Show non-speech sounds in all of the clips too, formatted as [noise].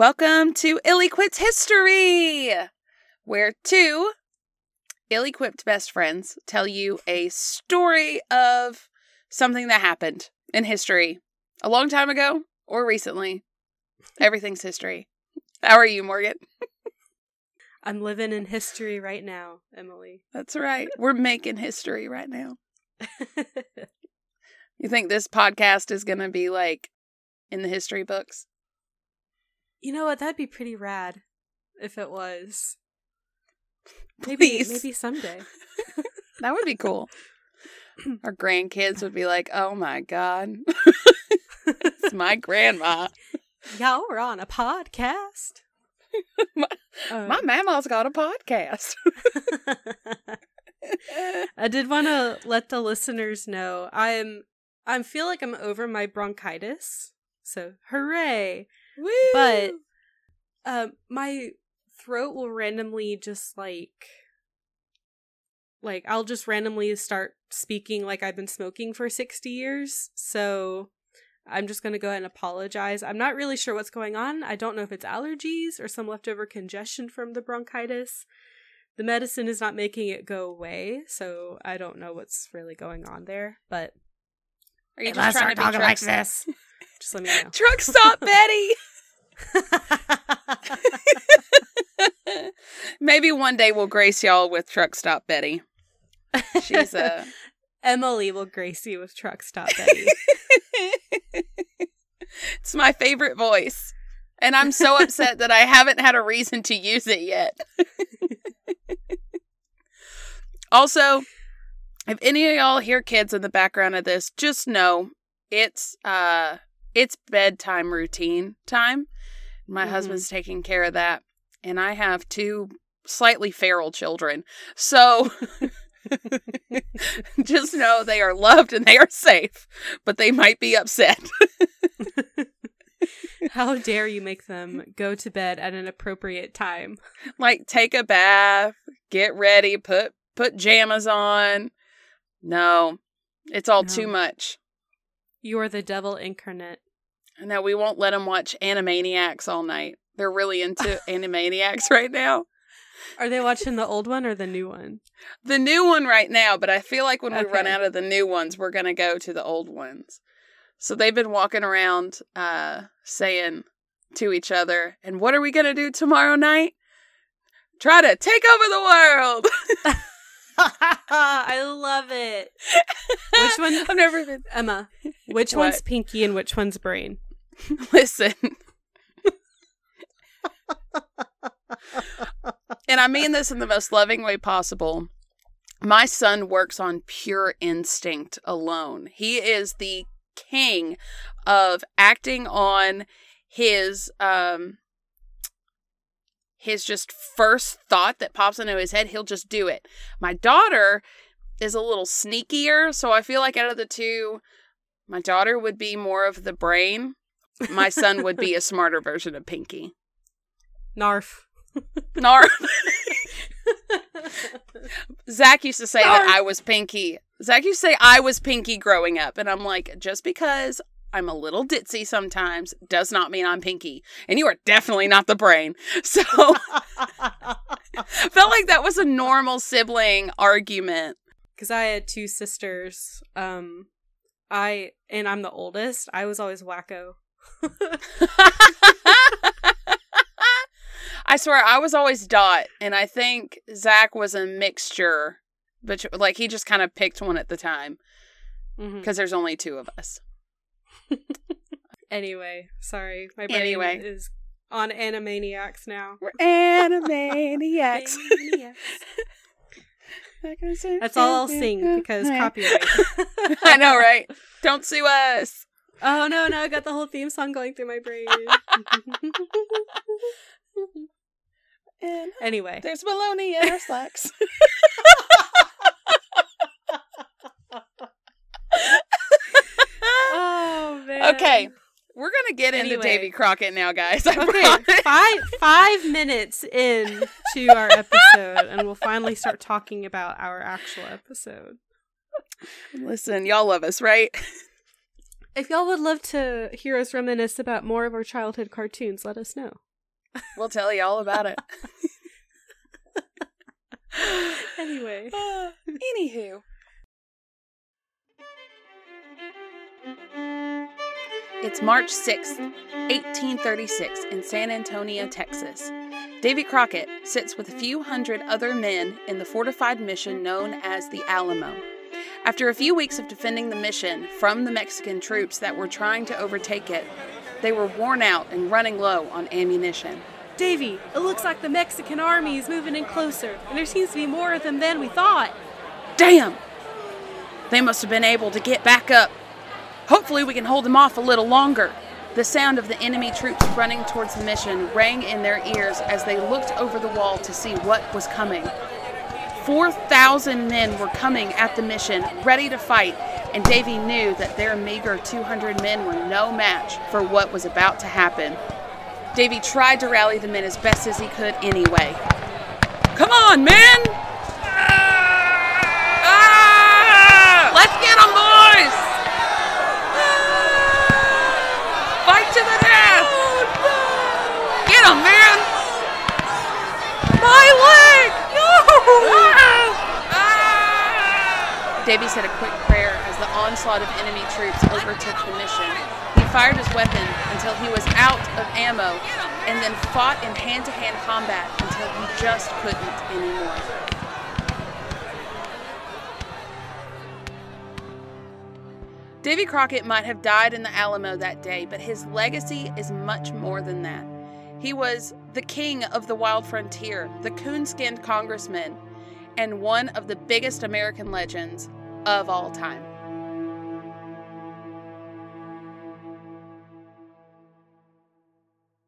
Welcome to Ill Equipped History, where two ill equipped best friends tell you a story of something that happened in history a long time ago or recently. Everything's history. How are you, Morgan? [laughs] I'm living in history right now, Emileigh. That's right. We're making history right now. [laughs] You think this podcast is going to be like in the history books? You know what? That'd be pretty rad if it was. Maybe Please. maybe someday. [laughs] That would be cool. [clears throat] Our grandkids would be like, oh my God. [laughs] it's my grandma. Y'all we're on a podcast. [laughs] My- Um, My mama's got a podcast. I did want to let the listeners know I'm I feel like I'm over my bronchitis. So hooray. Woo! But um my throat will randomly just like like I'll just randomly start speaking like I've been smoking for 60 years. So I'm just going to go ahead and apologize. I'm not really sure what's going on. I don't know if it's allergies or some leftover congestion from the bronchitis. The medicine is not making it go away, so I don't know what's really going on there, but Are you if just trying to be truck, this, [laughs] just let me know. truck stop [laughs] Betty? [laughs] Maybe one day we'll grace y'all with truck stop Betty. She's uh Emileigh will grace you with truck stop Betty. it's my favorite voice. And I'm so upset that I haven't had a reason to use it yet. also, if any of y'all hear kids in the background of this, just know it's uh it's bedtime routine time. My Mhm. husband's taking care of that. And I have two slightly feral children. So [laughs] just know they are loved and they are safe, but they might be upset. [laughs] How dare you make them go to bed at an appropriate time? like take a bath, get ready, put put jammies on. No. It's all too much. You are the devil incarnate. No, we won't let them watch Animaniacs all night. They're really into [laughs] Animaniacs right now. Are they watching the old one or the new one? The new one right now, but I feel like when we run out of the new ones, we're going to go to the old ones. So they've been walking around uh saying to each other, "And what are we going to do tomorrow night? Try to take over the world." [laughs] [laughs] I love it. Which one, I've never been Emma? Which What? one's Pinky and which one's Brain? [laughs] Listen. and I mean this in the most loving way possible. My son works on pure instinct alone. He is the king of acting on his um his just first thought that pops into his head, he'll just do it. My daughter is a little sneakier, so I feel like out of the two, my daughter would be more of the brain my son would be a [laughs] smarter version of Pinky. Narf. Narf. [laughs] Zach used to say that I was Pinky. Zach used to say I was Pinky growing up, and I'm like, just because I'm a little ditzy sometimes does not mean I'm Pinky, and you are definitely not the brain. [laughs] So felt like that was a normal sibling argument. Because I had two sisters. Um, I and I'm the oldest. I was always wacko. [laughs] I swear, I was always Dot, and I think Zach was a mixture, but like he just kind of picked one at the time because there's only two of us. [laughs] Anyway, sorry, my brain Anyway. is on Animaniacs now. We're animaniacs. [laughs] That's all I'll sing because copyright. [laughs] I know, right? Don't sue us. Oh no, no, I got the whole theme song going through my brain. And anyway, there's baloney in our slacks. Okay, we're gonna get into Davy Crockett now, guys. I Okay, promise. five five minutes in to our [laughs] episode, and we'll finally start talking about our actual episode. Listen, y'all love us, right? If y'all would love to hear us reminisce about more of our childhood cartoons, let us know. We'll tell you all about it. [laughs] Anyway. Uh, [sighs] anywho. It's March 6th, 1836, in San Antonio, Texas. Davy Crockett sits with a few hundred other men in the fortified mission known as the Alamo. After a few weeks of defending the mission from the Mexican troops that were trying to overtake it, they were worn out and running low on ammunition. Davy, it looks like the Mexican army is moving in closer, and there seems to be more of them than we thought. Damn! They must have been able to get back up. Hopefully, we can hold them off a little longer. The sound of the enemy troops running towards the mission rang in their ears as they looked over the wall to see what was coming. 4,000 men were coming at the mission, ready to fight, and Davy knew that their meager 200 men were no match for what was about to happen. Davy tried to rally the men as best as he could anyway. Come on, men! Ah! Let's get them, boys! Fight to the death! Get them, man! My leg! Ah! Davy said a quick prayer as the onslaught of enemy troops overtook the mission. He fired his weapon until he was out of ammo and then fought in hand to hand combat until he just couldn't anymore. Davy Crockett might have died in the Alamo that day, but his legacy is much more than that. He was the king of the wild frontier, the coon skinned congressman, and one of the biggest American legends of all time.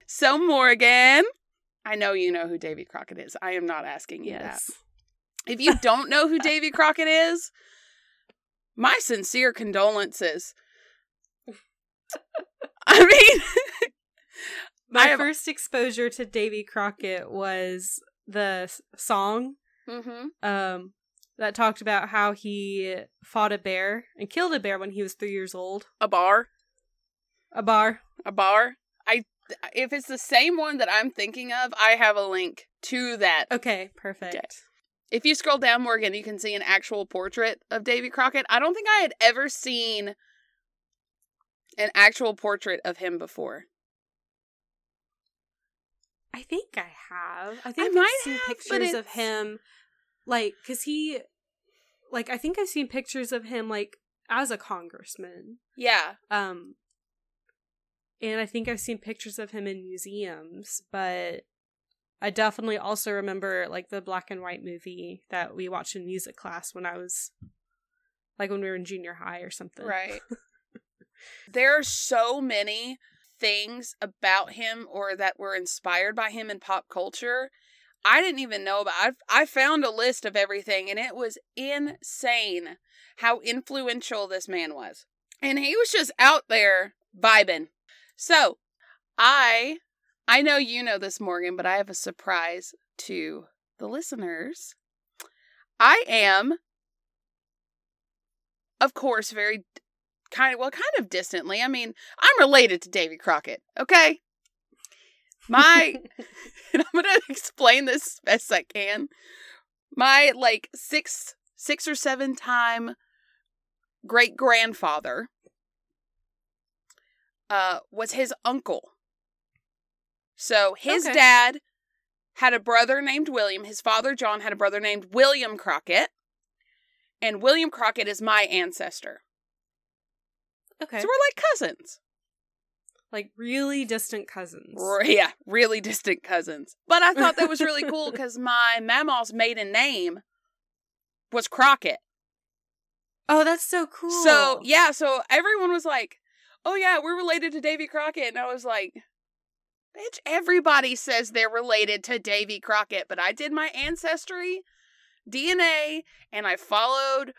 So, Morgan, I know you know who Davy Crockett is. I am not asking you Yes. that. If you [laughs] don't know who Davy Crockett is, my sincere condolences. I mean, [laughs] My I first exposure to Davy Crockett was the song mhm. um, that talked about how he fought a bear and killed a bear when he was three years old. a bar, A bar. a bar. I if it's the same one that I'm thinking of, I have a link to that. Okay, perfect. Okay. If you scroll down, Morgan, you can see an actual portrait of Davy Crockett. I don't think I had ever seen an actual portrait of him before. I think I have. I think I might have seen pictures of him, like, cause he, like, I think I've seen pictures of him like as a congressman. Yeah. Um, and I think I've seen pictures of him in museums, but I definitely also remember like the black and white movie that we watched in music class when I was, like, when we were in junior high or something. Right. [laughs] there are so many things about him or that were inspired by him in pop culture. I didn't even know about. I've, I found a list of everything, and it was insane how influential this man was. And he was just out there vibing. So, I I know you know this, Morgan, but I have a surprise to the listeners. I am, of course, very kind of well, kind of distantly. I mean, I'm related to Davy Crockett, okay? My and [laughs] [laughs] I'm gonna explain this as best I can. My like six six or seven time great grandfather uh was his uncle. So his Okay. dad had a brother named William. His father John had a brother named William Crockett. And William Crockett is my ancestor. Okay. So we're like cousins. Like really distant cousins. Yeah, really distant cousins. But I thought that was really cool [laughs] because my mama's maiden name was Crockett. Oh, that's so cool. So, yeah, so everyone was like, oh, yeah, we're related to Davy Crockett. And I was like, bitch, everybody says they're related to Davy Crockett. But I did my ancestry DNA and I followed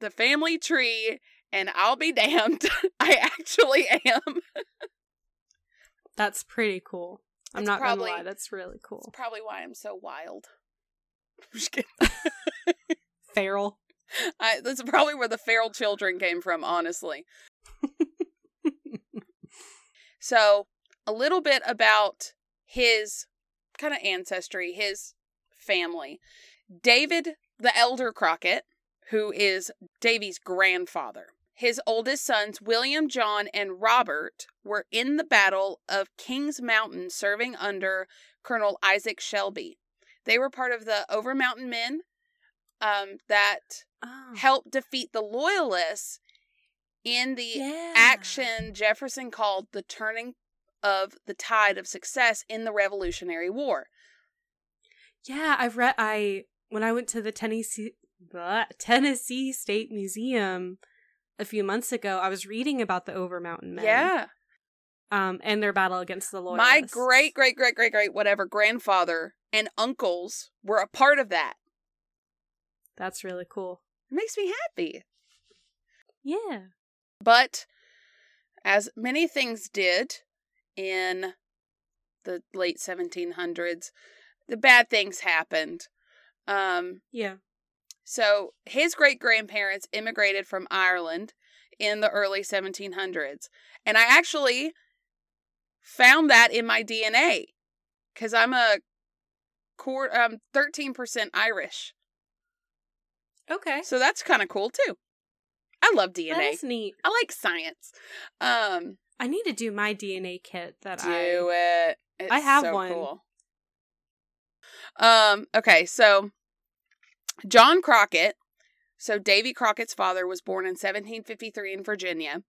the family tree. And I'll be damned. [laughs] I actually am. [laughs] That's pretty cool. I'm That's not probably- gonna lie, that's really That's cool. probably why I'm so wild. [laughs] I'm just kidding. [laughs] Feral. I, that's probably where the feral children came from, honestly. [laughs] So, a little bit about his kind of ancestry, his family. David, the elder Crockett, who is Davy's grandfather. His oldest sons, William, John, and Robert, were in the Battle of Kings Mountain serving under Colonel Isaac Shelby. They were part of the Over Mountain Men um, that Oh. helped defeat the Loyalists in the yeah. action Jefferson called the turning of the tide of success in the Revolutionary War. Yeah, I've read. I when I went to the Tennessee blah, Tennessee State Museum a few months ago, I was reading about the Over Mountain Men. Yeah. um, and their battle against the loyalists. My great, great, great, great, great, whatever grandfather and uncles were a part of that. That's really cool. It makes me happy. Yeah. But as many things did in the late 1700s, the bad things happened. Um, Yeah. So his great grandparents immigrated from Ireland in the early 1700s. And I actually found that in my DNA because I'm a core, um, 13% Irish. Okay. So that's kind of cool too. I love DNA. is neat. I like science. Um, I need to do my DNA kit that do I. it. It's I have so one. Cool. Um. Okay. So, John Crockett. So Davy Crockett's father was born in 1753 in Virginia,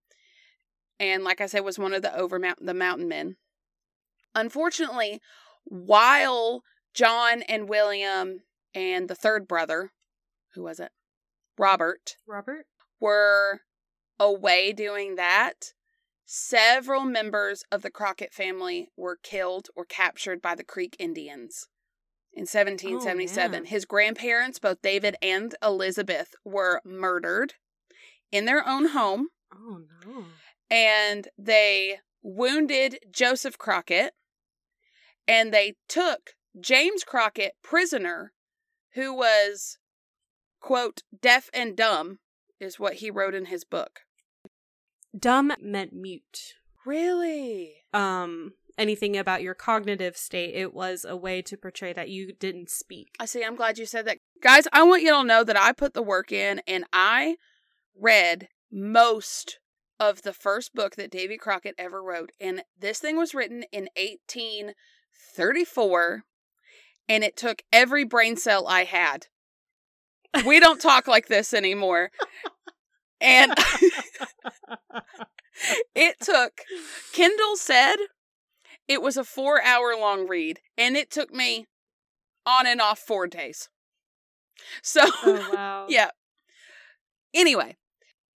and like I said, was one of the over the mountain men. Unfortunately, while John and William and the third brother, who was it, Robert, Robert. were away doing that, several members of the Crockett family were killed or captured by the Creek Indians. In 1777, man. his grandparents, both David and Elizabeth, were murdered in their own home, Oh no. and they wounded Joseph Crockett, and they took James Crockett prisoner, who was, quote, deaf and dumb, is what he wrote in his book. Dumb meant mute. Really? Um, anything about your cognitive state. It was a way to portray that you didn't speak. I see. I'm glad you said that. Guys, I want you to know that I put the work in and I read most of the first book that Davy Crockett ever wrote. And this thing was written in 1834 and it took every brain cell I had. We don't talk [laughs] like this anymore. And [laughs] [laughs] it took, Kendall said it was a four hour long read, and it took me on and off four days. [laughs] So, oh wow. yeah. Anyway,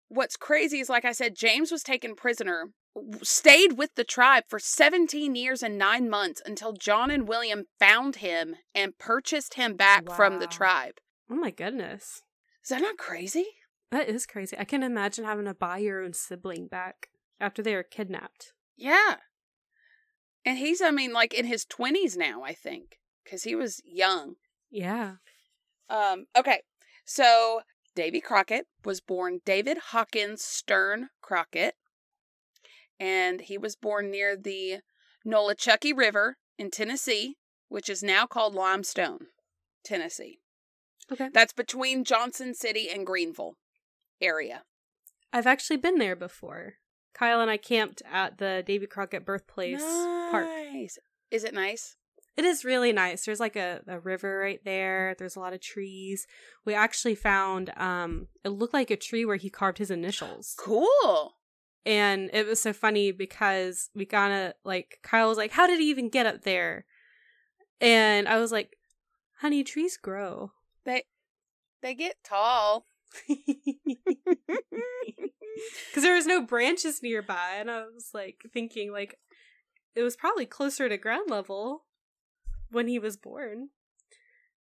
what's crazy is, like I said, James was taken prisoner, stayed with the tribe for 17 years and nine months until John and William found him and purchased him back from the tribe. Oh my goodness. Is that not crazy? That is crazy. I can imagine having to buy your own sibling back after they are kidnapped. Yeah. And he's, I mean, like in his 20s now, I think, because he was young. Yeah. Um, okay, so Davy Crockett was born David Hawkins Stern Crockett, and he was born near the Nolichucky River in Tennessee, which is now called Limestone, Tennessee. Okay. That's between Johnson City and Greeneville area. I've actually been there before. Kyle and I camped at the Davy Crockett Birthplace Park. Nice. Is it nice? It is really nice. There's like a, a river right there. There's a lot of trees. We actually found um it looked like a tree where he carved his initials. Cool. And it was so funny because we kinda like Kyle was like, How did he even get up there? And I was like, Honey, trees grow. They they get tall. [laughs] [laughs] [laughs] Because there was no branches nearby, and I was like thinking like it was probably closer to ground level when he was born.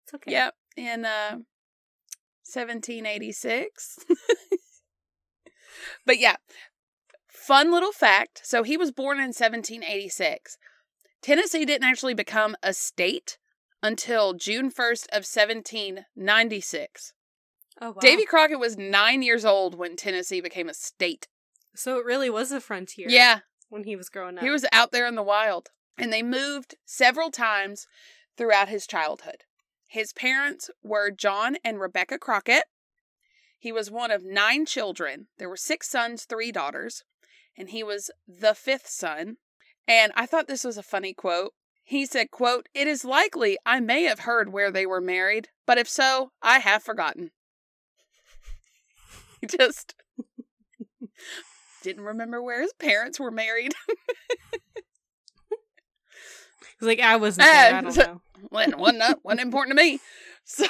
It's okay. Yep, in uh 1786. [laughs] but yeah, fun little fact. So he was born in 1786. Tennessee didn't actually become a state until June 1st of 1796. Oh wow. Davy Crockett was 9 years old when Tennessee became a state. So it really was a frontier. Yeah, When he was growing up. he was out there in the wild. And they moved several times throughout his childhood. His parents were John and Rebecca Crockett. He was one of nine children. There were six sons, three daughters, and he was the fifth son. And I thought this was a funny quote. He said, quote, It is likely I may have heard where they were married, but if so, I have forgotten. [laughs] just didn't remember where his parents were married. [laughs] He's like, I wasn't there. I don't know. [laughs] well, wasn't, wasn't important to me. So,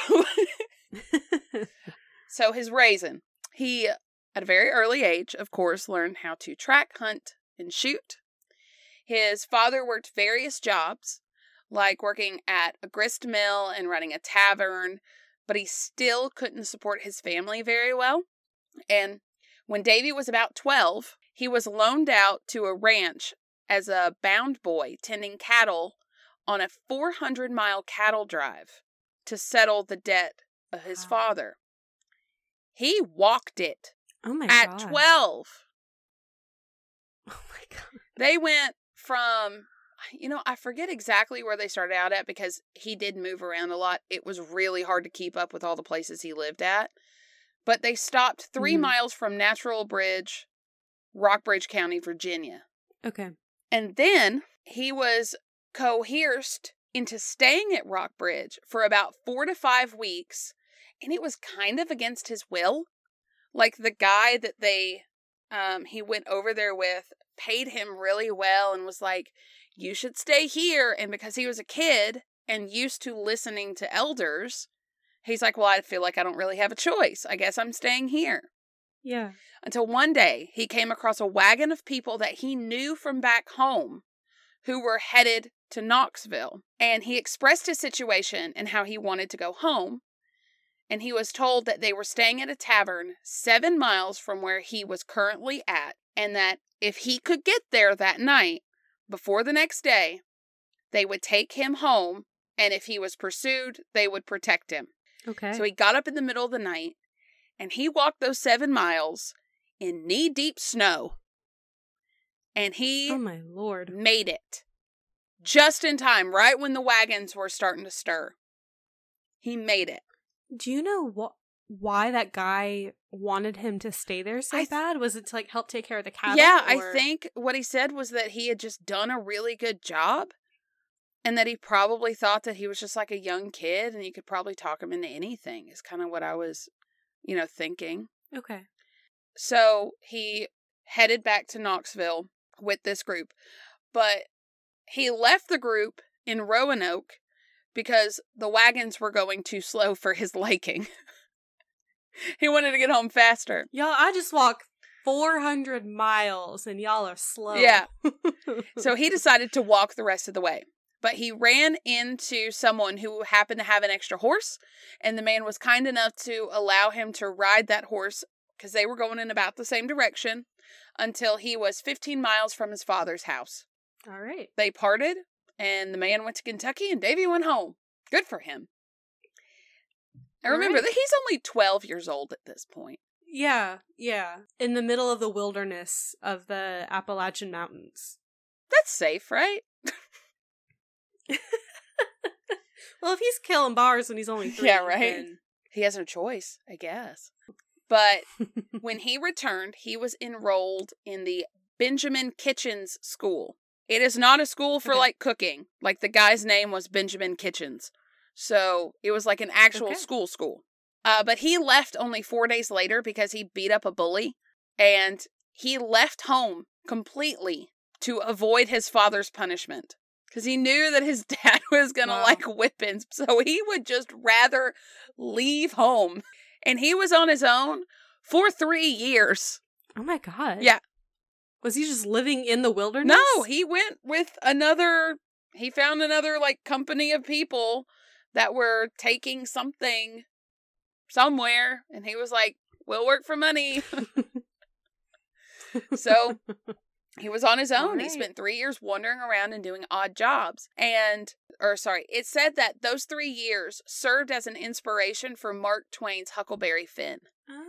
so his raising. He, at a very early age, of course, learned how to track, hunt, and shoot. His father worked various jobs, like working at a grist mill and running a tavern, but he still couldn't support his family very well. And when Davy was about 12, he was loaned out to a ranch as a bound boy tending cattle on a 400 mile cattle drive to settle the debt of his Wow. father. He walked it oh my at god. 12. [laughs] Oh my god. They went from, you know, I forget exactly where they started out at because he did move around a lot. It was really hard to keep up with all the places he lived at. But they stopped 3 Mhm. miles from Natural Bridge, Rockbridge County, Virginia. Okay. And then he was coerced into staying at Rockbridge for about four to five weeks. And it was kind of against his will. Like the guy that they um he went over there with paid him really well and was like, You should stay here. And because he was a kid and used to listening to elders, he's like, Well, I feel like I don't really have a choice. I guess I'm staying here Yeah. until one day he came across a wagon of people that he knew from back home who were headed to Knoxville. And he expressed his situation and how he wanted to go home. And he was told that they were staying at a tavern seven miles from where he was currently at, and that if he could get there that night before the next day, they would take him home. And if he was pursued, they would protect him. Okay. So he got up in the middle of the night and he walked those seven miles in knee deep snow. And oh he oh my lord. made it just in time, right when the wagons were starting to stir. He made it. Do you know what why that guy wanted him to stay there so th- bad? Was it to like help take care of the cattle? yeah, I think what he said was that he had just done a really good job and that he probably thought that he was just like a young kid and you could probably talk him into anything, is kind of what I was, you know, thinking. Okay. So he headed back to Knoxville with this group, but he left the group in Roanoke because the wagons were going too slow for his [laughs] liking. he wanted to get home faster. Y'all, I just walk 400 miles and y'all are slow. Yeah. [laughs] So he decided to walk the rest of the way. But he ran into someone who happened to have an extra horse, and the man was kind enough to allow him to ride that horse because they were going in about the same direction until he was 15 miles from his father's house. All right. They parted, and the man went to Kentucky, and Davy went home. Good for him. I remember right. that he's only 12 years old at this point. Yeah, yeah. In the middle of the wilderness of the Appalachian Mountains. That's safe, right? [laughs] Well, if he's killing bars when he's only [laughs] three, Yeah, right. then- He has no choice, I guess. But when [laughs] he returned, he was enrolled in the Benjamin Kitchens School. It is not a school for Okay. like cooking. Like the guy's name was Benjamin Kitchens. So it was like an actual Okay. school school. Uh, but he left only four days later because he beat up a bully and he left home completely to avoid his father's punishment because he knew that his [laughs] dad was going to Wow. like whip him. So he would just rather leave home. And he was on his own for three years. oh my god. Yeah. Was he just living in the wilderness? No, he went with another, he found another like company of people that were taking something somewhere. And he was like, we'll work for money. [laughs] so he was on his own. He spent three years wandering around and doing odd jobs. And, or sorry, it said that those three years served as an inspiration for Mark Twain's Huckleberry Finn.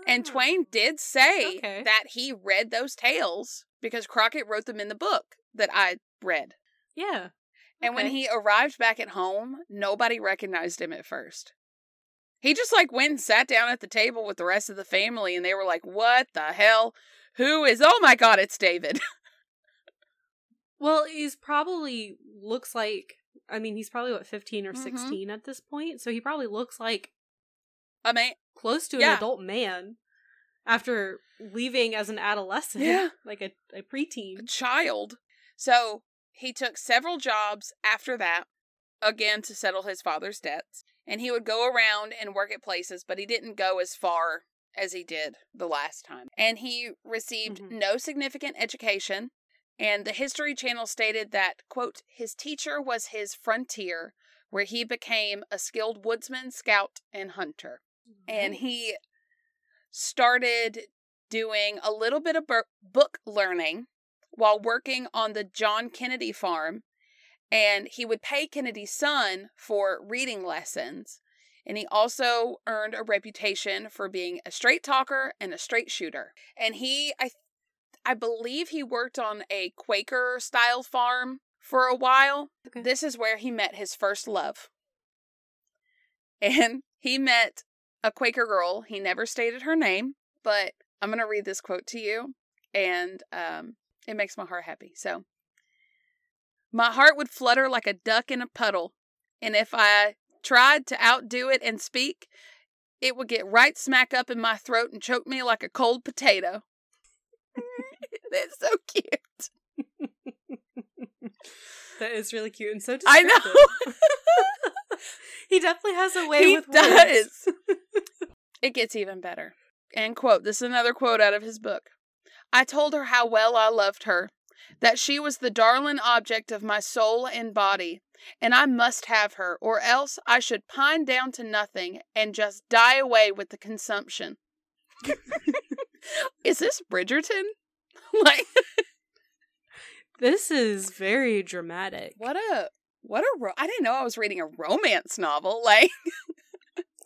And Oh. Twain did say Okay. that he read those tales because Crockett wrote them in the book that I read. Yeah. And when he arrived back at home, nobody recognized him at first. He just like went and sat down at the table with the rest of the family and they were like, "What the hell? Who is Oh my god, it's David." [laughs] Well, he's probably looks like I mean, he's probably what 15 or Mhm. 16 at this point, so he probably looks like I mean, close to an adult man after leaving as an adolescent, Yeah. like a, a a preteen. child. So, he took several jobs after that, again to settle his father's debts. And he would go around and work at places, but he didn't go as far as he did the last time. And he received Mhm. no significant education. And the History Channel stated that, quote, his teacher was his frontier, where he became a skilled woodsman, scout, and hunter. And he started doing a little bit of book learning while working on the John Kennedy farm. And he would pay Kennedy's son for reading lessons. And he also earned a reputation for being a straight talker and a straight shooter. And he, I, I believe he worked on a Quaker style farm for a while. Okay. This is where he met his first love. [laughs] And he met a Quaker girl. He never stated her name, but I'm going to read this quote to you, and um, it makes my heart happy. So, my heart would flutter like a duck in a puddle, and if I tried to outdo it and speak, it would get right smack up in my throat and choke me like a cold potato. [laughs] That's so cute. [laughs] that is really cute and so I know. [laughs] he definitely has a way he with words. it gets even better. And quote, this is another quote out of his book. I told her how well I loved her, that she was the darling object of my soul and body, and I must have her, or else I should pine down to nothing and just die away with the consumption. is this Bridgerton? [laughs] like This is very dramatic. what a what a ro- I didn't know I was reading a romance novel. [laughs] Like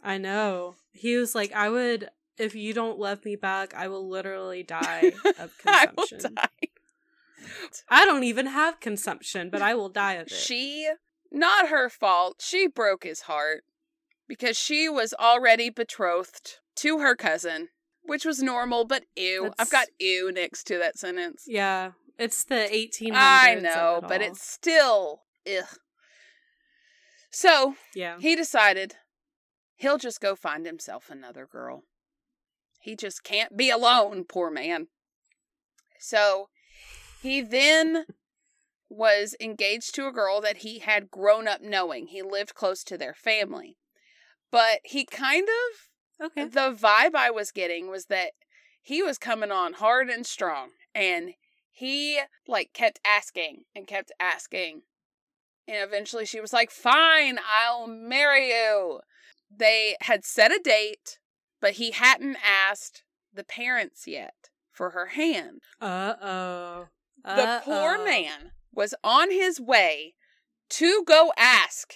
I know. He was like, I would, if you don't love me back, I will literally [laughs] die of I will consumption. die. I don't even have consumption, but I will die of it. She, not her fault, she broke his heart because she was already betrothed to her cousin, which was normal, but ew. I've got ew next to that sentence. yeah, it's the 1800s. I know, it but it's still, ugh. So yeah. he decided he'll just go find himself another girl. He just can't be alone, poor man. So he then was engaged to a girl that he had grown up knowing. He lived close to their family. But he kind of, Okay. the vibe I was getting was that he was coming on hard and strong. And he, like, kept asking and kept asking. And eventually she was like, Fine, I'll marry you. They had set a date, but he hadn't asked the parents yet for her hand. Uh oh. The poor man was on his way to go ask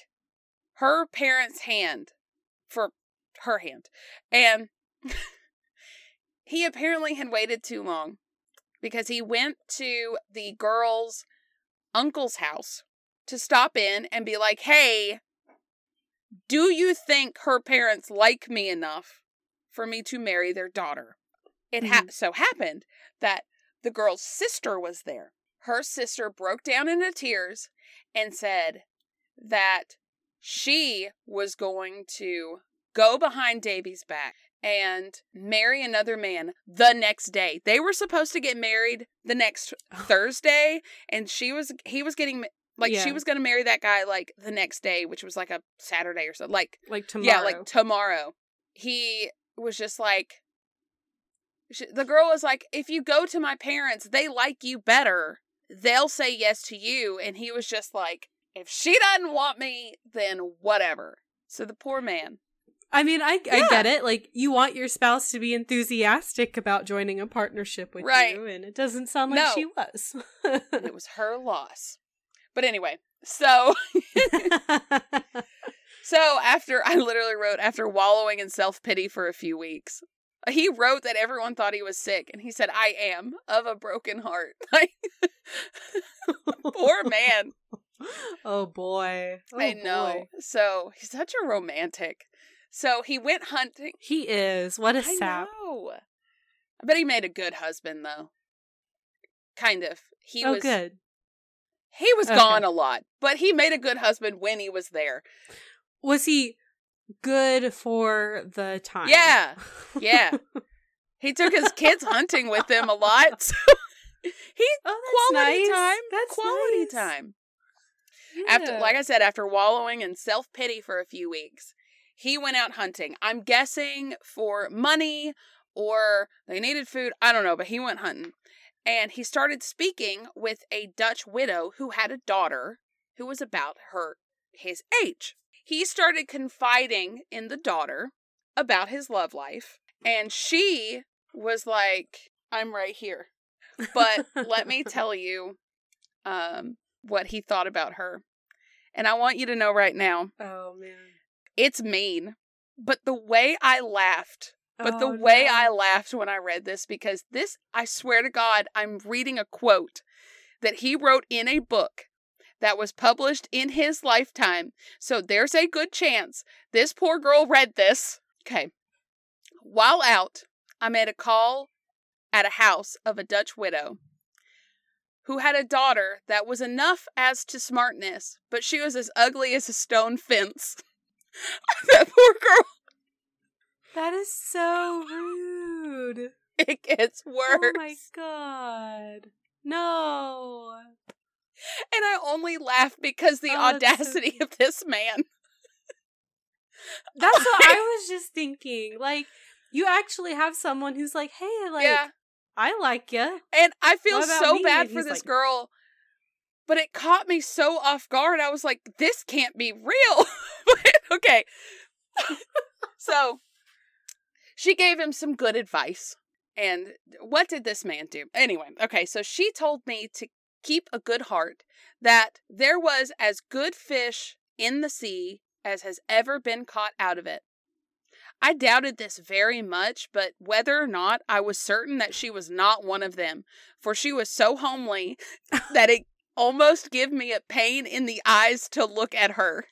her parents' hand for her hand. And [laughs] he apparently had waited too long because he went to the girl's uncle's house to stop in and be like, hey, do you think her parents like me enough for me to marry their daughter? It ha- mm-hmm. so happened that the girl's sister was there. Her sister broke down into tears and said that she was going to go behind Davy's back and marry another man the next day. They were supposed to get married the next [sighs] Thursday and she was he was getting like she was going to marry that guy like the next day, which was like a Saturday or so. Like Like tomorrow. yeah, like tomorrow. He was just like, sh the girl was like, if you go to my parents, they like you better. They'll say yes to you. And he was just like, if she doesn't want me, then whatever. So the poor man. I mean, I I get it. Like you want your spouse to be enthusiastic about joining a partnership with Right. you, and it doesn't sound like No. she was. And it was her loss. But anyway, so [laughs] so after I literally wrote after wallowing in self pity for a few weeks, he wrote that everyone thought he was sick, and he said, "I am of a broken heart." [laughs] Like poor man. [laughs] oh boy. Oh, I know. boy. So he's such a romantic. So he went hunting. He is. What a I sap. know. I bet he made a good husband though. Kind of. He oh, was good. he was Okay. gone a lot, but he made a good husband when he was there. Was he good for the time? Yeah. Yeah. [laughs] He took his kids hunting with him a lot. So [laughs] he Oh, quality nice. time. That's quality nice. time. After like I said, after wallowing in self pity for a few weeks, he went out hunting. I'm guessing for money or they needed food. I don't know, but he went hunting. And he started speaking with a Dutch widow who had a daughter who was about her his age. He started confiding in the daughter about his love life, and she was like, "I'm right here." But let me [laughs] tell you um, what he thought about her. And I want you to know right now, Oh man. It's mean. But the way I laughed, but the Oh, way no. I laughed when I read this, because this, I swear to God, I'm reading a quote that he wrote in a book that was published in his lifetime. So there's a good chance this poor girl read this. Okay. While out, I made a call at a house of a Dutch widow who had a daughter that was enough as to smartness, but she was as ugly as a stone fence. [laughs] that poor girl. That is so rude. [laughs] It gets worse. Oh my god. No. And I only laugh because the Oh, that's so audacity of this man. That's what I [laughs] was just thinking. Like, you actually have someone who's like, hey, like, yeah. I like you. And I feel so me? bad for this like- girl. But it caught me so off guard. I was like, this can't be real. [laughs] Okay. [laughs] so she gave him some good advice. And what did this man do? Anyway, okay, so she told me to keep a good heart, that there was as good fish in the sea as has ever been caught out of it. I doubted this very much, but whether or not, I was certain that she was not one of them, for she was so homely [laughs] that it almost gave me a pain in the eyes to look at her.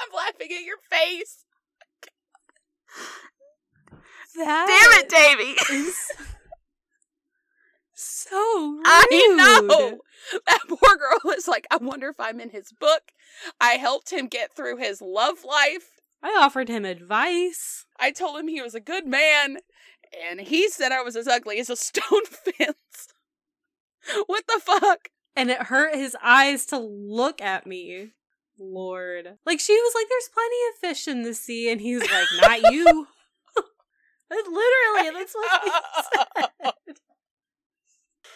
[laughs] I'm laughing at your face. That Damn it, Davy. is [laughs] so rude. I know. That poor girl is like, I wonder if I'm in his book. I helped him get through his love life. I offered him advice. I told him he was a good man, and he said I was as ugly as a [laughs] stone fence. What the fuck? And it hurt his eyes to look at me. Lord. Like, she was like, there's plenty of fish in the sea. And he's like, not you. [laughs] Literally, that's what he said.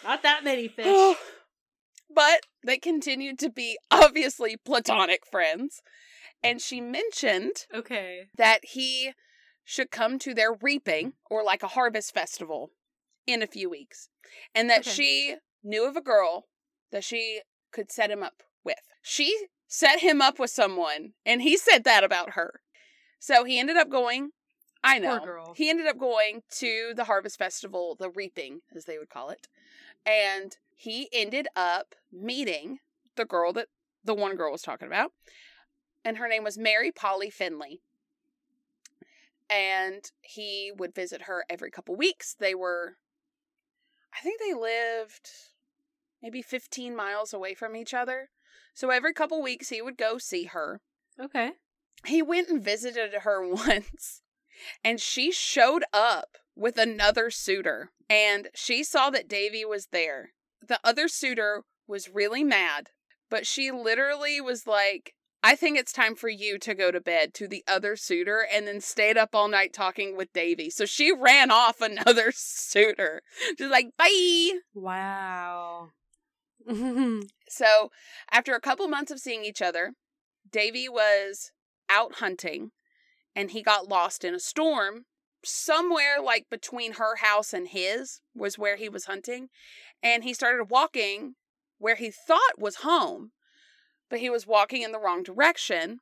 Not that many fish. [sighs] but they continued to be obviously platonic friends. And she mentioned Okay. that he should come to their reaping or like a harvest festival in a few weeks. And that Okay. she knew of a girl that she could set him up with. She set him up with someone, and he said that about her. So he ended up going. I know. He ended up going to the harvest festival, the reaping, as they would call it. And he ended up meeting the girl that the one girl was talking about. And her name was Mary Polly Finley. And he would visit her every couple weeks. They were, I think they lived maybe 15 miles away from each other. So every couple weeks he would go see her Okay. he went and visited her [laughs] once and she showed up with another suitor and she saw that Davy was there. The other suitor was really mad, but she literally was like, I think it's time for you to go to bed to the other suitor and then stayed up all night talking with Davy. So she ran off [laughs] another suitor. She's like, bye. Wow. [laughs] So, after a couple months of seeing each other, Davy was out hunting and he got lost in a storm. Somewhere like between her house and his was where he was hunting. And he started walking where he thought was home, but he was walking in the wrong direction.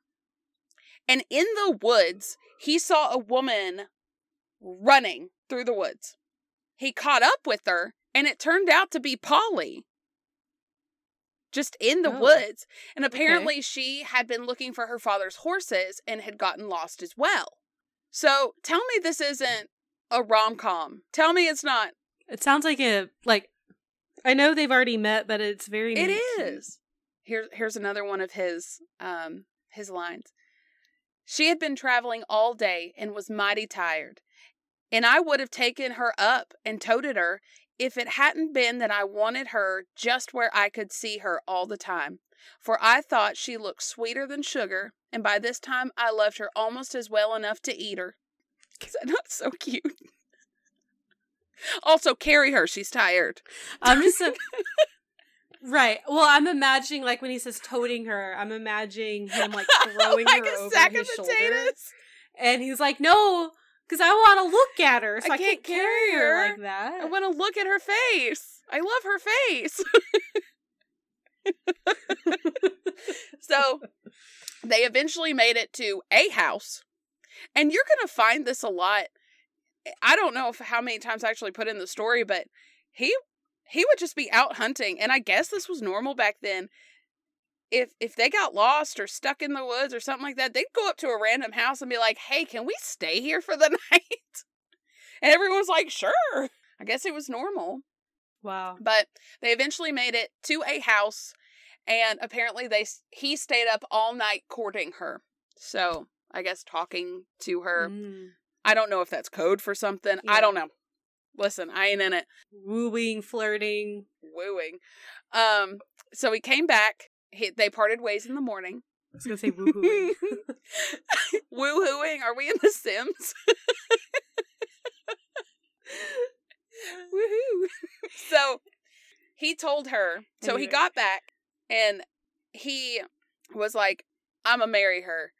And in the woods, he saw a woman running through the woods. He caught up with her, and it turned out to be Polly. Just in the Oh, woods. And apparently she had been looking for her father's horses and had gotten lost as well. So tell me this isn't a rom com. Tell me it's not. It sounds like a like. I know they've already met, but it's very. It is. Here's here's another one of his um his lines. She had been traveling all day and was mighty tired, and I would have taken her up and toted her if it hadn't been that I wanted her just where I could see her all the time. For I thought she looked sweeter than sugar, and by this time I loved her almost as well enough to eat her. Is that not so cute? Also, carry her. She's tired. I'm just a, [laughs] right. Well, I'm imagining like when he says toting her, I'm imagining him like [laughs] throwing like her a over sack his of shoulder, potatoes. and he's like, "No, because I want to look at her, so I I, can't can't carry her her. like that." I want to look at her face. I love her face. [laughs] so they eventually made it to a house. And you're going to find this a lot. I don't know if how many times I actually put in the story, but he he would just be out hunting and I guess this was normal back then. If if they got lost or stuck in the woods or something like that, they'd go up to a random house and be like, "Hey, can we stay here for the [laughs] night?" And everyone's like, "Sure." I guess it was normal. wow. But they eventually made it to a house, and apparently they he stayed up all night courting her. So I guess talking to her. Mm. I don't know if that's code for something. Yeah. I don't know. Listen, I ain't in it. Wooing, flirting. Wooing. Um. So he came back. He, they parted ways in the morning. I was gonna say woohooing. [laughs] Woohooing. Are we in The Sims? [laughs] Woohoo. so he told her, so he got back and he was like, I'm to marry her.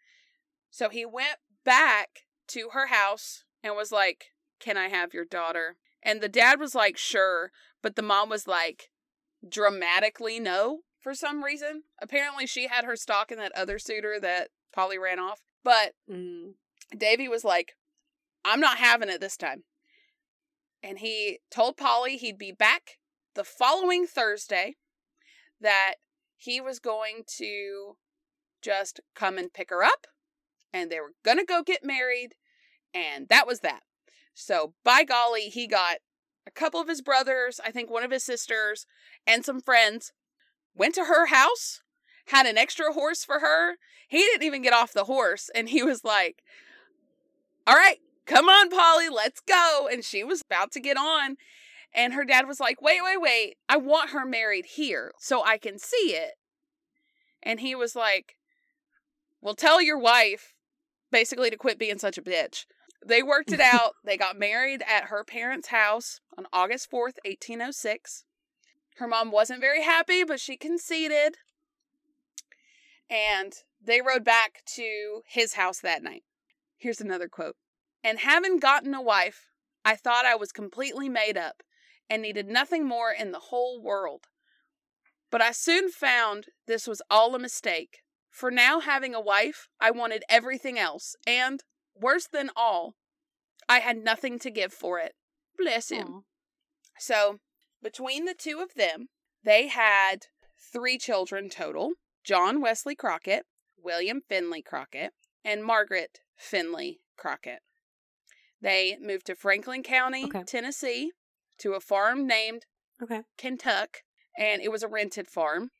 So he went back to her house and was like, Can I have your daughter? And the dad was like, Sure. But the mom was like, dramatically no for some reason. Apparently, she had her stock in that other suitor that Polly ran off. But Mm. Davy was like, I'm not having it this time. And he told Polly he'd be back the following Thursday, that he was going to just come and pick her up, and they were going to go get married, and that was that. So, by golly, he got a couple of his brothers, I think one of his sisters, and some friends, went to her house, had an extra horse for her. He didn't even get off the horse, and he was like, All right, come on, Polly, let's go. And she was about to get on. And her dad was like, Wait, wait, wait. I want her married here so I can see it. And he was like, Well, tell your wife basically to quit being such a bitch. They worked it [laughs] out. they got married at her parents' house on August 4th, 1806. Her mom wasn't very happy, but she conceded. And they rode back to his house that night. Here's another quote. And having gotten a wife, I thought I was completely made up and needed nothing more in the whole world. But I soon found this was all a mistake. For now, having a wife, I wanted everything else, and, worse than all, I had nothing to give for it. Bless him. Aw. So, between the two of them, they had three children total John Wesley Crockett, William Finley Crockett, and Margaret Finley Crockett. They moved to Franklin County, Okay. Tennessee, to a farm named Okay. Kentuck, and it was a rented farm.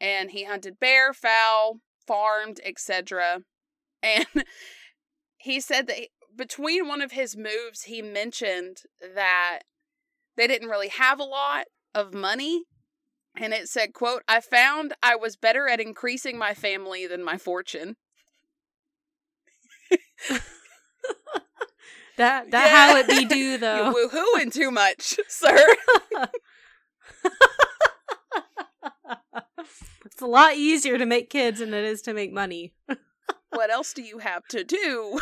And he hunted bear, fowl, farmed, etc. [laughs] And he said that he- between one of his moves, he mentioned that they didn't really have a lot of money. And it said, quote, I found I was better at increasing my family than my fortune. [laughs] That that how it be do [laughs] though. You woohooing too much, [laughs] sir. it's a lot easier to make kids than it is to make money. what else do you have to do?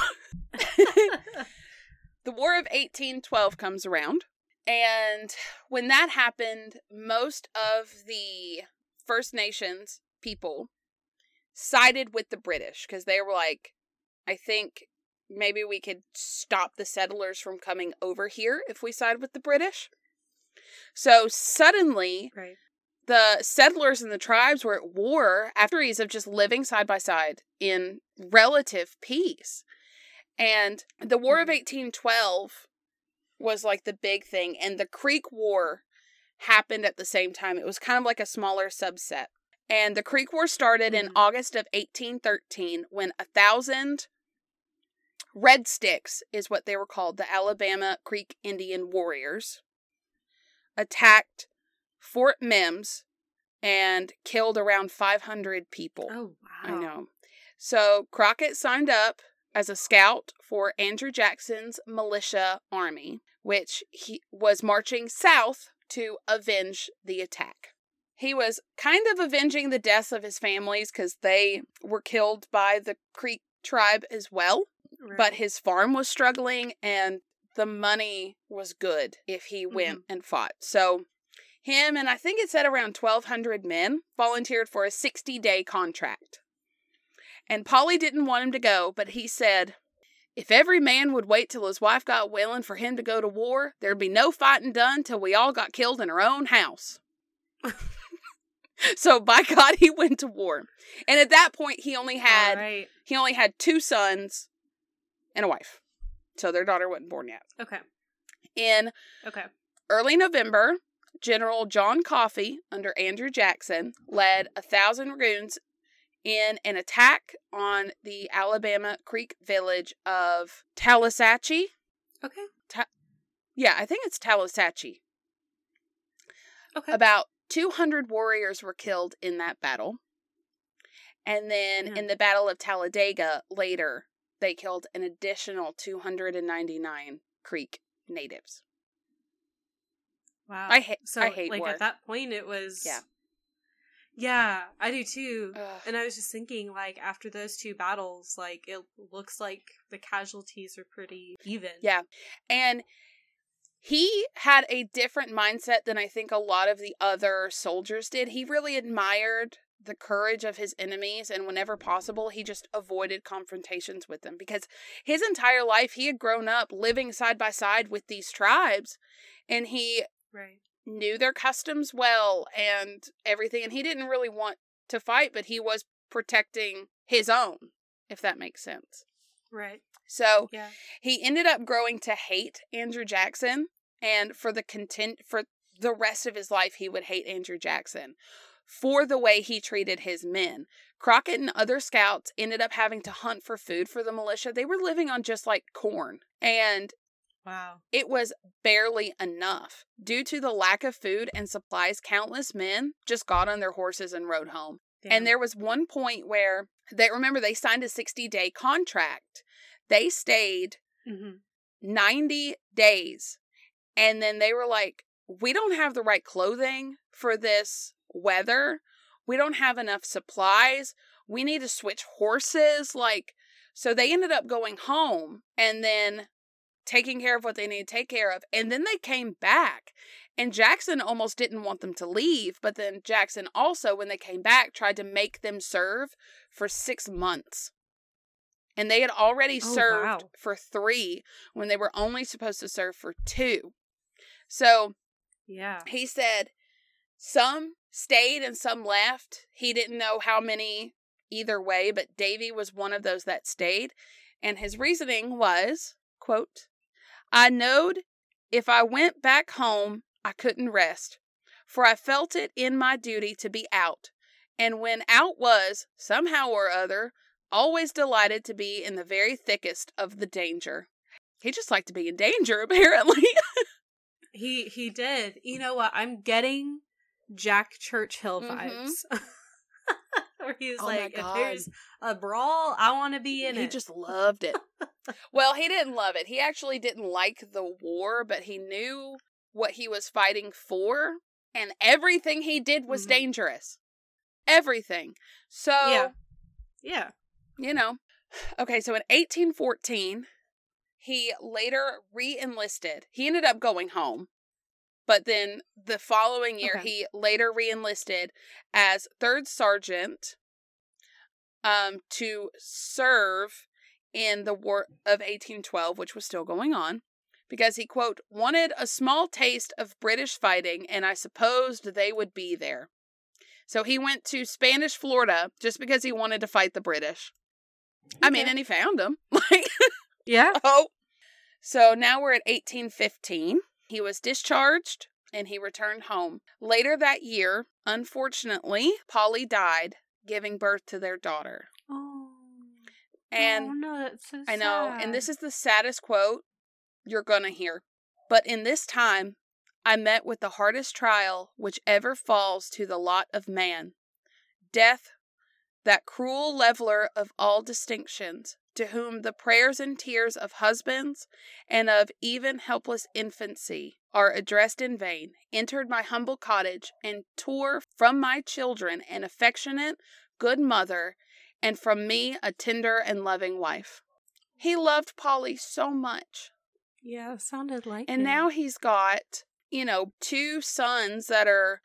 the War of 1812 comes around. And when that happened, most of the First Nations people sided with the British because they were like, I think maybe we could stop the settlers from coming over here if we side with the British. So suddenly, Right. the settlers and the tribes were at war after years of just living side by side in relative peace. And the War of Mhm. 1812 was like the big thing, and the Creek War happened at the same time. It was kind of like a smaller subset. And the Creek War started in Mhm. August of 1813 when a thousand Red Sticks is what they were called, the Alabama Creek Indian Warriors, attacked Fort Mims and killed around 500 people. Oh wow. I know. So Crockett signed up as a scout for Andrew Jackson's militia army, which he was marching south to avenge the attack. He was kind of avenging the deaths of his families because they were killed by the Creek tribe as well. But his farm was struggling and the money was good if he Mm-hmm. went and fought. So him and I think it said around 1,200 men volunteered for a 60 day contract. And Polly didn't want him to go, but he said, if every man would wait till his wife got willing for him to go to war, there'd be no fighting done till we all got killed in our own house. [laughs] so by God, he went to war. And at that point, he only had right. he only had two sons and a wife. So their daughter wasn't born yet. Okay. In Okay. early November, General John Coffee, under Andrew Jackson, led a thousand dragoons in an attack on the Alabama Creek village of Tallahatchie. Okay. Yeah, I think it's Tallahatchie. Okay. About 200 warriors were killed in that battle. And then Yeah. in the Battle of Talladega later, they killed an additional 299 Creek natives. Wow. I ha- so I hate like war. at that point it was Yeah. Yeah, I do too. Ugh. And I was just thinking, like, after those two battles, like, it looks like the casualties are pretty even. Yeah. And he had a different mindset than I think a lot of the other soldiers did. He really admired the courage of his enemies, and whenever possible, he just avoided confrontations with them because his entire life he had grown up living side by side with these tribes, and he Right. Knew their customs well and everything, and he didn't really want to fight, but he was protecting his own, if that makes sense. Right. So, Yeah. he ended up growing to hate Andrew Jackson, and for the content for the rest of his life, he would hate Andrew Jackson for the way he treated his men. Crockett and other scouts ended up having to hunt for food for the militia. They were living on just like corn, and Wow. it was barely enough. Due to the lack of food and supplies, countless men just got on their horses and rode home. Damn. And there was one point where they remember they signed a 60 day contract. They stayed Mhm. 90 days. And then they were like, we don't have the right clothing for this weather. We don't have enough supplies. We need to switch horses. Like, so they ended up going home and then taking care of what they needed to take care of. And then they came back. And Jackson almost didn't want them to leave. But then Jackson also, when they came back, tried to make them serve for six months. And they had already Oh, served wow. for three when they were only supposed to serve for two. So Yeah. he said some stayed and some left. He didn't know how many either way, but Davy was one of those that stayed. And his reasoning was, quote, I knowed if I went back home, I couldn't rest, for I felt it in my duty to be out. And when out was, somehow or other, always delighted to be in the very thickest of the danger. He just liked to be in danger, [laughs] apparently. He he did. You know what? I'm getting Jack Churchill Mhm. vibes. [laughs] Where he's Oh like, if there's a brawl, I want to be in he it. He just loved it. [laughs] well, he didn't love it. He actually didn't like the war, but he knew what he was fighting for, and everything he did was Mhm. dangerous. Everything. So, Yeah. yeah. you know. Okay, so in 1814, he later re enlisted. He ended up going home. But then the following year, Okay. he later re enlisted as third sergeant um, to serve in the War of 1812, which was still going on, because he, quote, wanted a small taste of British fighting, and I supposed they would be there. So he went to Spanish Florida just because he wanted to fight the British. I mean, and he found them. [laughs] Like, Yeah. [laughs] oh. So now we're at 1815. He was discharged and he returned home. Later that year, unfortunately, Polly died, giving birth to their daughter. Oh. Oh, and oh, no, that's so I know, and this is the saddest quote you're going to hear. But in this time, I met with the hardest trial which ever falls to the lot of man death, that cruel leveler of all distinctions, to whom the prayers and tears of husbands and of even helpless infancy are addressed in vain, entered my humble cottage and tore from my children an affectionate, good mother, and from me a tender and loving wife. He loved Polly so much. Yeah, sounded like And him. now he's got, you know, two sons that are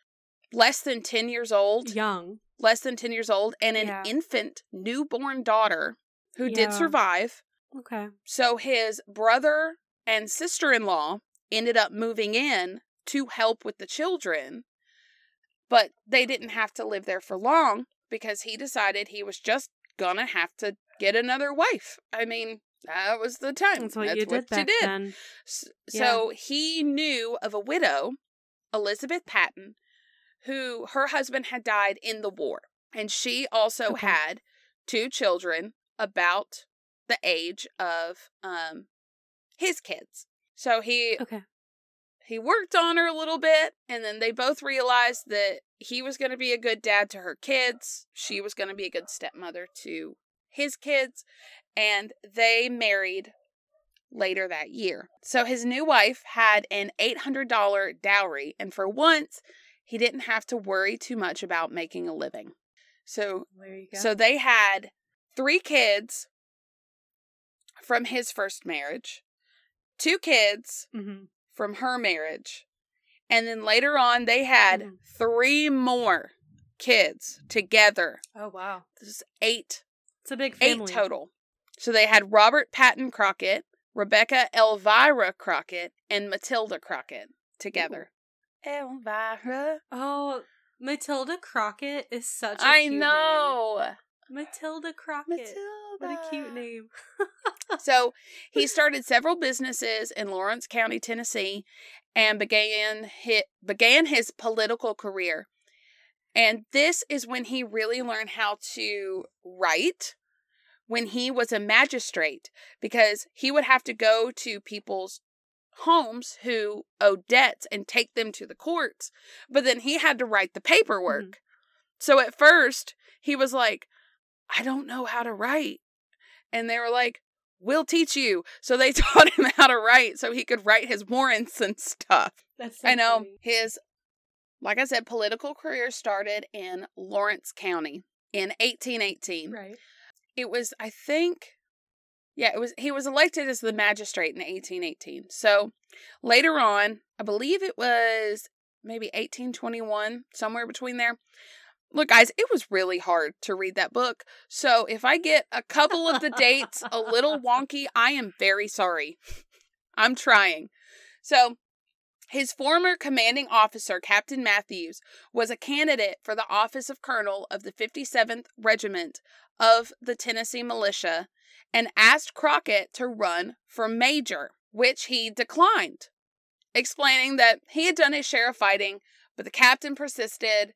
less than 10 years old, young. less than 10 years old, and an Yeah. infant newborn daughter who did survive. Okay. So his brother and sister in law ended up moving in to help with the children, but they didn't have to live there for long because he decided he was just gonna have to get another wife. I mean, that was the time. That's what you did back then. S- Yeah. So he knew of a widow, Elizabeth Patton, who her husband had died in the war. And she also Okay. had two children about the age of um his kids. So he Okay. he worked on her a little bit and then they both realized that he was going to be a good dad to her kids she was going to be a good stepmother to his kids and they married later that year so his new wife had an $800 dowry and for once he didn't have to worry too much about making a living so There you go. so they had three kids from his first marriage two kids hmm from her marriage. And then later on, they had Mhm. three more kids together. Oh wow, This is eight, it's a big eight total. So they had Robert Patton Crockett, Rebecca Elvira Crockett, and Matilda Crockett together. Elvira. Oh, Matilda Crockett is such. a I cute name. Matilda Crockett. Matilda. What a cute name. [laughs] So he started several businesses in Lawrence County, Tennessee, and began his, began his political career. And this is when he really learned how to write when he was a magistrate because he would have to go to people's homes who owed debts and take them to the courts. But then he had to write the mm-hmm. paperwork. So at first, he was like, I don't know how to write. And they were like, We'll teach you. So they [laughs] taught him how to write so he could write his warrants and stuff. That's. So I know um, funny. his, like I said, political career started in Lawrence County in 1818. Right. It was, I think, yeah, it was, he was elected as the magistrate in 1818. So later on, I believe it was maybe 1821, somewhere between there. Look, guys, it was really hard to read that book. So if I get a couple of the dates a little wonky, I am very sorry. I'm trying. So his former commanding officer, Captain Matthews, was a candidate for the office of colonel of the 57th Regiment of the Tennessee Militia and asked Crockett to run for major, which he declined, explaining that he had done his share of fighting, but the captain persisted,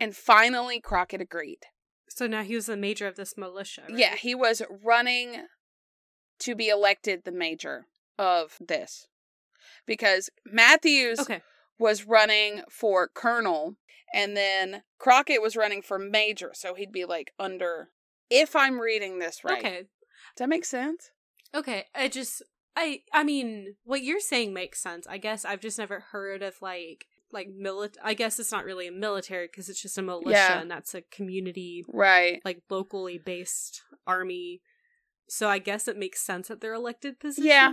and finally Crockett agreed. So now he was the major of this militia. Right? Yeah, he was running to be elected the major of this because Matthews Okay. was running for colonel and then Crockett was running for major, so he'd be like under if I'm reading this right. Okay. Does that make sense? Okay. I just. I. I mean, what you're saying makes sense. I guess I've just never heard of like like milit. I guess it's not really a military because it's just a militia, Yeah. and that's a community Right. like locally based army. So I guess it makes sense that they're elected positions. Yeah.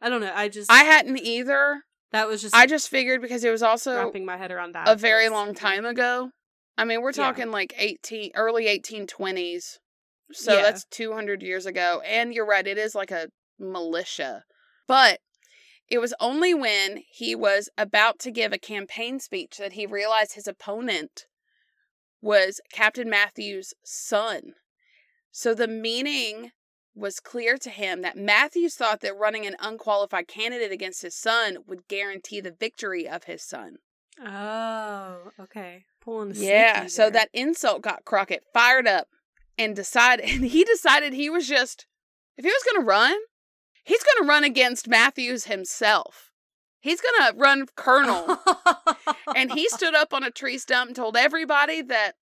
I don't know. I just I hadn't either. that was just I just figured because it was also wrapping my head around that. a very long time ago. I mean, we're Yeah. talking like 18 early 1820s. So Yeah. that's 200 years ago. And you're right, it is like a militia. But it was only when he was about to give a campaign speech that he realized his opponent was Captain Matthews' son. So the meaning was clear to him that Matthews thought that running an unqualified candidate against his son would guarantee the victory of his son. Oh, okay. Pulling the Yeah, so that insult got Crockett fired up and decided [laughs] and he decided he was just if he was going to run, he's going to run against Matthews himself. He's going to run colonel. and he [laughs] stood up on a tree stump and told everybody that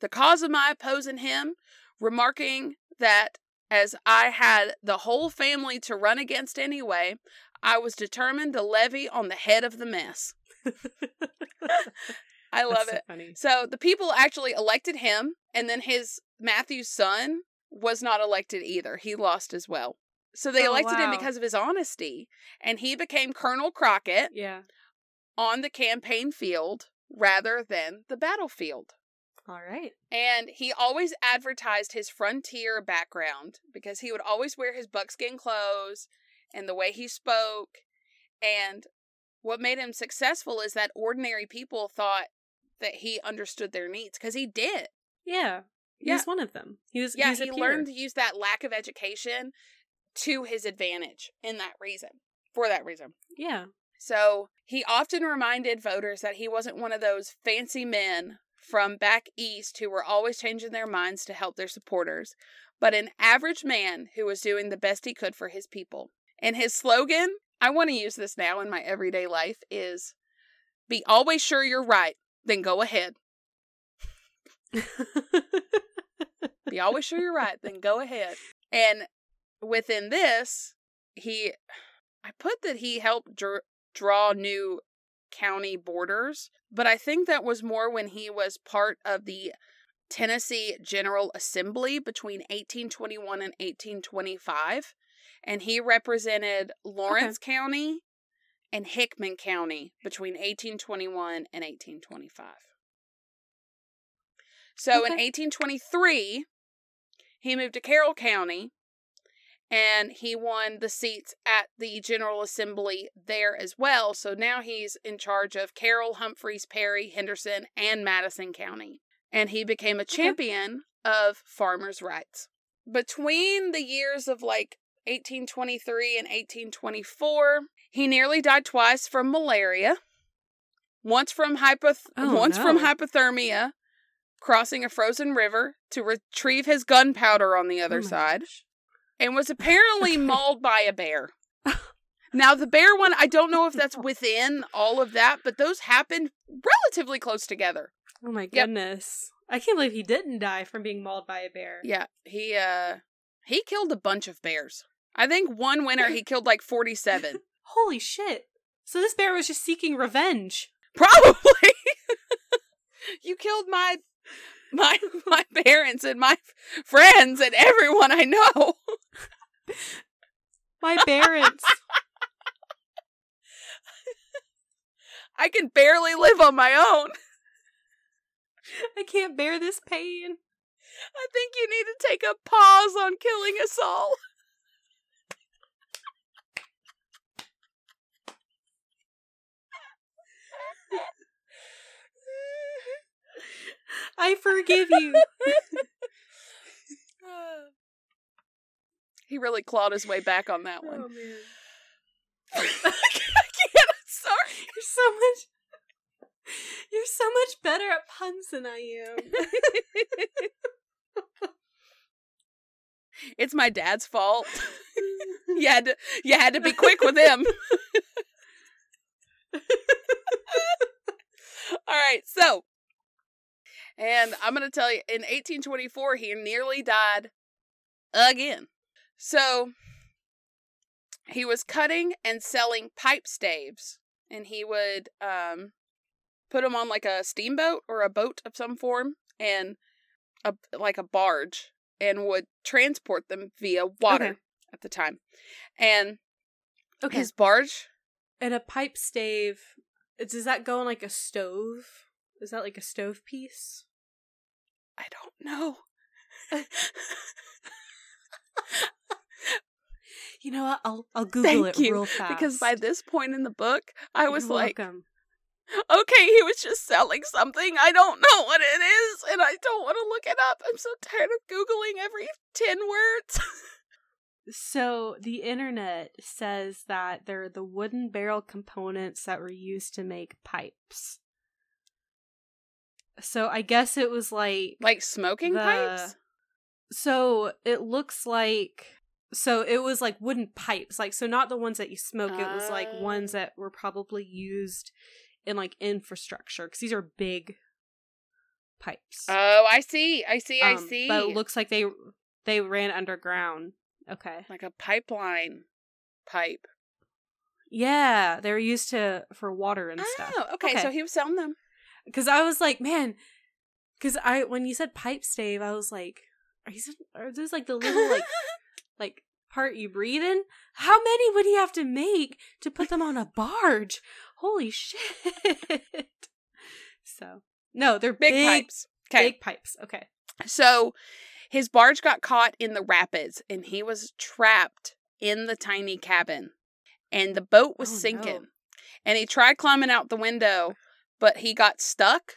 the cause of my opposing him, remarking that as I had the whole family to run against anyway, I was determined to levy on the head of the mess. I love so it. funny. So the people actually elected him, and then his Matthew's son was not elected either. He lost as well. So they Oh, elected him because of his honesty, and he became Colonel Crockett Yeah. on the campaign field rather than the battlefield. All right. And he always advertised his frontier background because he would always wear his buckskin clothes and the way he spoke. And what made him successful is that ordinary people thought that he understood their needs because he did. Yeah. He Yeah. was one of them. He was. Yeah, he learned to use that lack of education to his advantage in that reason, for that reason. Yeah. So he often reminded voters that he wasn't one of those fancy men from back east who were always changing their minds to help their supporters, but an average man who was doing the best he could for his people. And his slogan, I want to use this now in my everyday life, is be always sure you're right, then go ahead. [laughs] Be always sure you're right, then go ahead. And within this, he, I put that he helped dr- draw new county borders, but I think that was more when he was part of the Tennessee General Assembly between 1821 and 1825. And he represented Lawrence County and Hickman County between 1821 and 1825. So in 1823, he moved to Carroll County and he won the seats at the General Assembly there as well. So now he's in charge of Carroll, Humphreys, Perry, Henderson, and Madison County. And he became a champion of farmers' rights. Between the years of like 1823 and 1824, he nearly died twice from malaria. Once from hypoth- Oh, once from hypothermia, crossing a frozen river to retrieve his gunpowder on the Oh other my side gosh. And was apparently mauled by a bear. Now, the bear one, I don't know if that's [laughs] within all of that, but those happened relatively close together. Oh my Yep. goodness. I can't believe he didn't die from being mauled by a bear. Yeah, he uh he killed a bunch of bears. I think one winter he killed like 47. [laughs] Holy shit. So this bear was just seeking revenge. Probably. [laughs] you killed my my [laughs] my parents and my friends and everyone I know. My parents. [laughs] I can barely live on my own. I can't bear this pain. I think you need to take a pause on killing us all. [laughs] I forgive you. [laughs] he really clawed his way back on that one. Oh man. [laughs] I can't. I'm sorry. You're so much You're so much better at puns than I am. [laughs] It's my dad's fault. You had to. You had to be quick with him. All right, so, and I'm going to tell you, in 1824, he nearly died again. So, he was cutting and selling pipe staves, and he would um, put them on like a steamboat or a boat of some form, and a like a barge, and would transport them via water Okay. at the time. And Okay. his barge and a pipe stave. Does that go on like a stove? Is that like a stove piece? I don't know. You know what? I'll I'll Google Thank it you, real fast. Because by this point in the book, I was You're like, welcome. Okay, he was just selling something. I don't know what it is, and I don't want to look it up. I'm so tired of Googling every 10 words. [laughs] So the internet says that they're the wooden barrel components that were used to make pipes. So I guess it was like like smoking the- pipes? So it looks like so it was like wooden pipes, like so not the ones that you smoke. It was like ones Oh. that were probably used in like infrastructure because these are big pipes. Oh, I see. I see. I Um, see. But it looks like they they ran underground. Okay. like a pipeline pipe. Yeah, they were used to for water and stuff. Oh, okay, So he was selling them. Because I was like, man, because I when you said pipe Dave, I was like, are these are those like the little like [laughs] like part you breathe in? How many would he have to make to put them on a barge? Holy shit! [laughs] so no, they're big, big, pipes. Okay. big pipes. Okay. So his barge got caught in the rapids and he was trapped in the tiny cabin. And the boat was Oh, no. sinking. And he tried climbing out the window, but he got stuck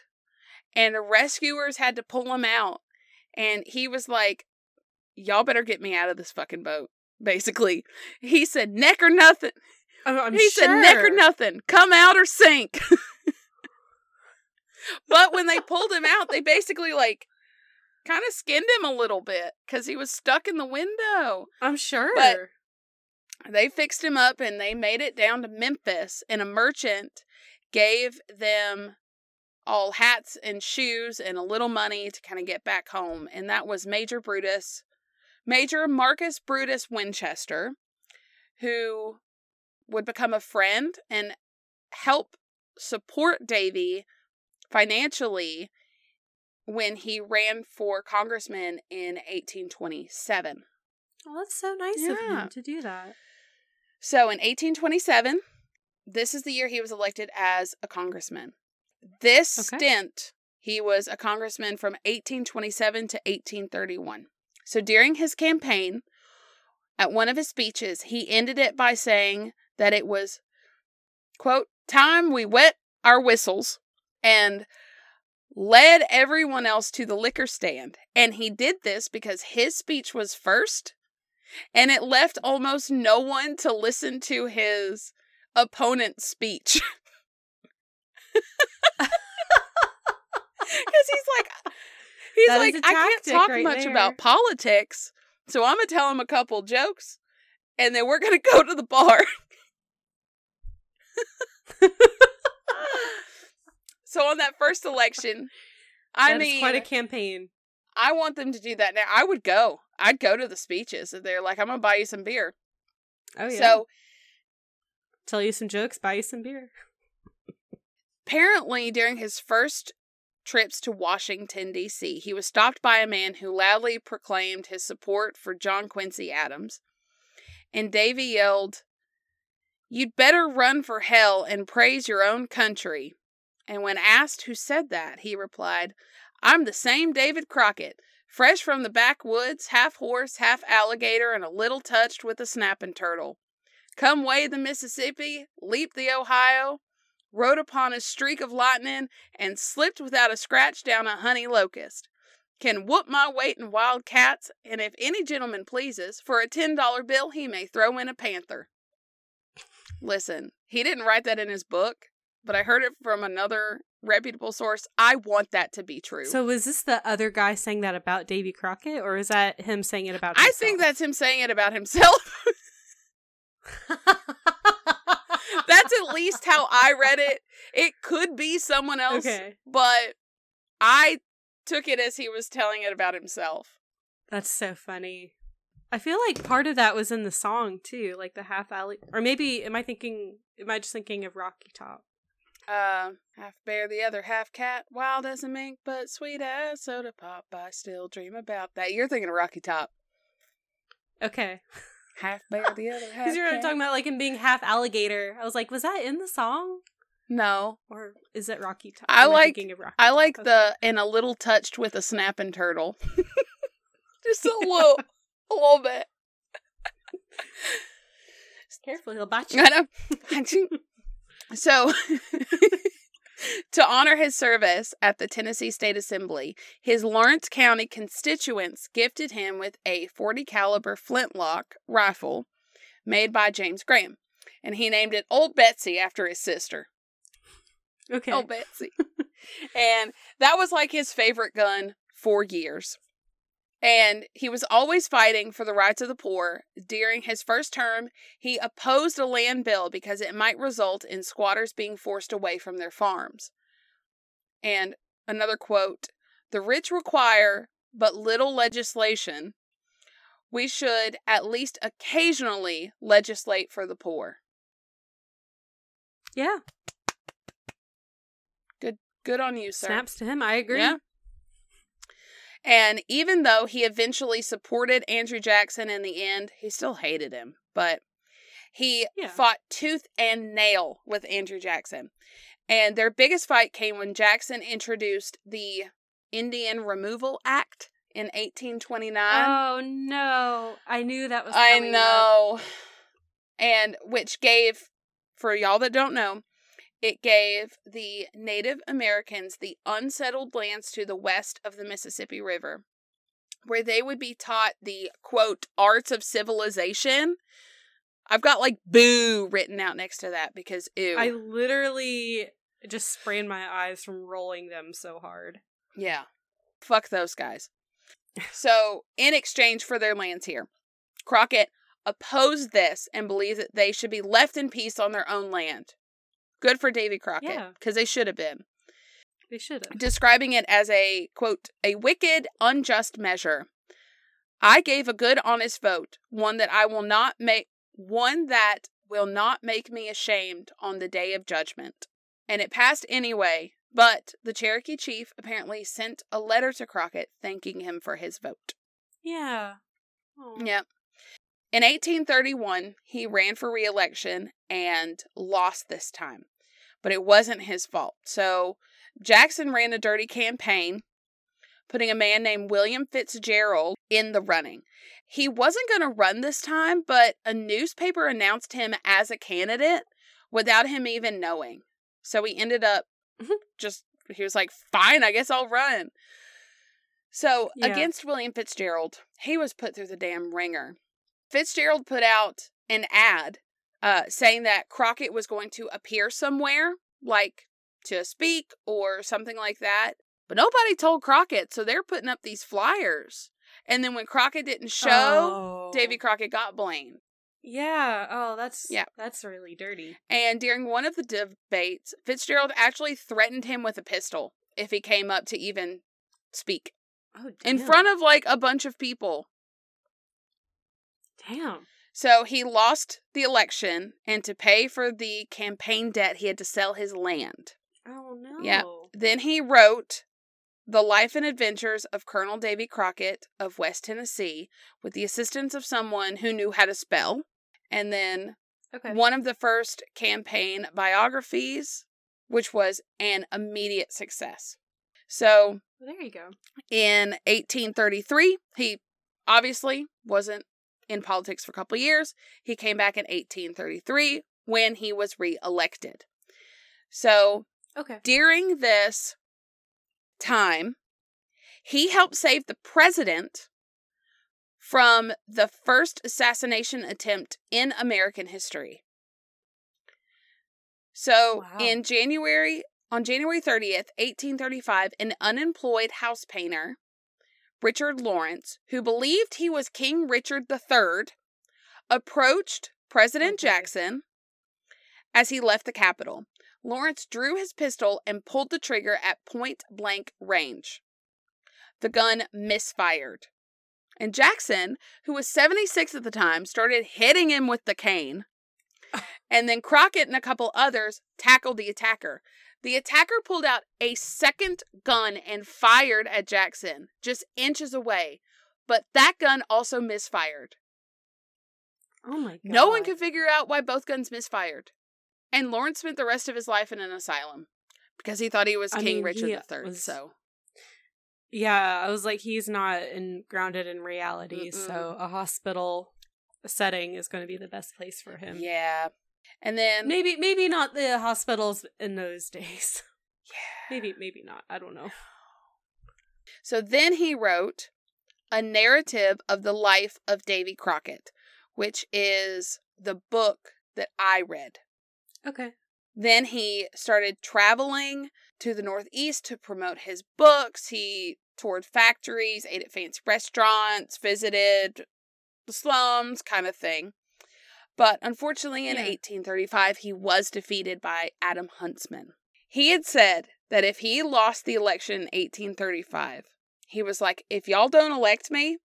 and the rescuers had to pull him out. And he was like, Y'all better get me out of this fucking boat. [laughs] Basically, he said, Neck or nothing. He said, Neck or nothing. Come out or sink. [laughs] but when they pulled him out, they basically like kind of skinned him a little bit because he was stuck in the window. I'm sure. They fixed him up and they made it down to Memphis, and a merchant gave them all hats and shoes and a little money to kind of get back home. And that was Major Brutus, Major Marcus Brutus Winchester, who would become a friend and help support Davy financially when he ran for congressman in 1827. oh, that's so nice of him to do that. So in 1827, this is the year he was elected as a congressman. This Okay. stint, he was a congressman from 1827 to 1831. So during his campaign, at one of his speeches, he ended it by saying that it was, quote, time we wet our whistles and led everyone else to the liquor stand. And he did this because his speech was first and it left almost no one to listen to his opponent's speech. [laughs] Because he's like, he's That like, I can't talk right much there." about politics, so I'm gonna tell him a couple jokes, and then we're gonna [laughs] go to the bar. [laughs] so on that first election, I That mean, quite a campaign. I want them to do that now. I would go. I'd go to the speeches if they're like, I'm gonna buy you some beer. Oh yeah. So tell you some jokes, buy you some beer. apparently, during his first trips to Washington, D.C., he was stopped by a man who loudly proclaimed his support for John Quincy Adams. And Davy yelled, You'd better run for hell and praise your own country. And when asked who said that, he replied, I'm the same David Crockett, fresh from the backwoods, half horse, half alligator, and a little touched with a snapping turtle. Come wade the Mississippi, leap the Ohio, rode upon a streak of lightning, and slipped without a scratch down a honey locust. Can whoop my weight in wild cats, and if any gentleman pleases, for a ten dollar bill he may throw in a panther. Listen, he didn't write that in his book, but I heard it from another reputable source. I want that to be true. So was this the other guy saying that about Davy Crockett, or is that him saying it about? Himself? I think that's him saying it about himself. [laughs] [laughs] that's at least how I read it. It could be someone else, okay. but I took it as he was telling it about himself. That's so funny. I feel like part of that was in the song too, like the half alley, or maybe am I thinking? Am I just thinking of Rocky Top? Uh, half bear, the other half cat, wild as a mink, but sweet as soda pop. I still dream about that. You're thinking of Rocky Top. Okay, [laughs] Half bear, the other half because you were cat. talking about like him being half alligator. I was like, was that in the song, No, or is it Rocky Top? I like- thinking of Rocky I Top? like Okay. the and a little touched with a snapping turtle. [laughs] Just a [laughs] little, a little bit. Just careful, he'll bite you. I know. [laughs] so to honor his service at the Tennessee State Assembly, his Lawrence County constituents gifted him with a 40 caliber flintlock rifle made by James Graham, and he named it Old Betsy after his sister. Okay. Old Betsy. and that was like his favorite gun for years. And he was always fighting for the rights of the poor. During his first term, he opposed a land bill because it might result in squatters being forced away from their farms. And another quote The rich require but little legislation. We should at least occasionally legislate for the poor. yeah. Good good on you, sir. Snaps to him. I agree. Yeah. And even though he eventually supported Andrew Jackson in the end, he still hated him. But he Yeah. fought tooth and nail with Andrew Jackson. And their biggest fight came when Jackson introduced the Indian Removal Act in 1829. Oh no! I knew that was. I coming up. know. And which gave, for y'all that don't know, it gave the Native Americans the unsettled lands to the west of the Mississippi River, where they would be taught the quote arts of civilization. I've got like boo written out next to that because ew. I literally just sprained my eyes from rolling them so hard. Yeah. Fuck those guys. So, in exchange for their lands here, Crockett opposed this and believed that they should be left in peace on their own land. Good for Davy Crockett, Yeah. because they should have been. They should have. Describing it as a, quote, a wicked, unjust measure. I gave a good, honest vote, one that I will not make, one that will not make me ashamed on the day of judgment. And it passed anyway, but the Cherokee chief apparently sent a letter to Crockett thanking him for his vote. Yeah. Aw. Yep. In 1831, he ran for re election and lost this time, but it wasn't his fault. So Jackson ran a dirty campaign, putting a man named William Fitzgerald in the running. He wasn't going to run this time, but a newspaper announced him as a candidate without him even knowing. So he ended up Mhm. just, he was like, fine, I guess I'll run. So Yeah. against William Fitzgerald, he was put through the damn ringer. Fitzgerald put out an ad uh, saying that Crockett was going to appear somewhere, like to speak or something like that. But nobody told Crockett, so they're putting up these flyers. And then when Crockett didn't show, Oh. Davy Crockett got blamed. Yeah. Oh, that's Yeah. That's really dirty. And during one of the debates, Fitzgerald actually threatened him with a pistol if he came up to even speak Oh, in front of like a bunch of people. Damn. So he lost the election, and to pay for the campaign debt, he had to sell his land. Oh no. Yeah. Then he wrote The Life and Adventures of Colonel Davy Crockett of West Tennessee with the assistance of someone who knew how to spell. And then Okay. one of the first campaign biographies, which was an immediate success. So Well, there you go. in 1833, he obviously wasn't in politics for a couple years. He came back in 1833 when he was reelected. So Okay. during this time, he helped save the president from the first assassination attempt in American history. So, Wow. in January, on January 30th, 1835, an unemployed house painter, Richard Lawrence, who believed he was King Richard III, approached President. Jackson as he left the Capitol. Lawrence drew his pistol and pulled the trigger at point blank range. The gun misfired. And Jackson, who was 76 at the time, started hitting him with the cane. Ah. And then Crockett and a couple others tackled the attacker. The attacker pulled out a second gun and fired at Jackson, just inches away. But that gun also misfired. Oh my god. No one could figure out why both guns misfired. And Lawrence spent the rest of his life in an asylum because he thought he was I King mean, Richard III. was- So, Yeah, I was like, he's not in grounded in reality, Mm-mm. so a hospital setting is going to be the best place for him. yeah. And then Maybe, maybe not the hospitals in those [laughs] days. Yeah. Maybe, maybe not. I don't know. So then he wrote a narrative of the life of Davy Crockett, which is the book that I read. Okay. Then he started traveling to the Northeast to promote his books. He toured factories, ate at fancy restaurants, visited the slums, kind of thing. But unfortunately, in Yeah. 1835, he was defeated by Adam Huntsman. He had said that if he lost the election in 1835, he was like, if y'all don't elect me,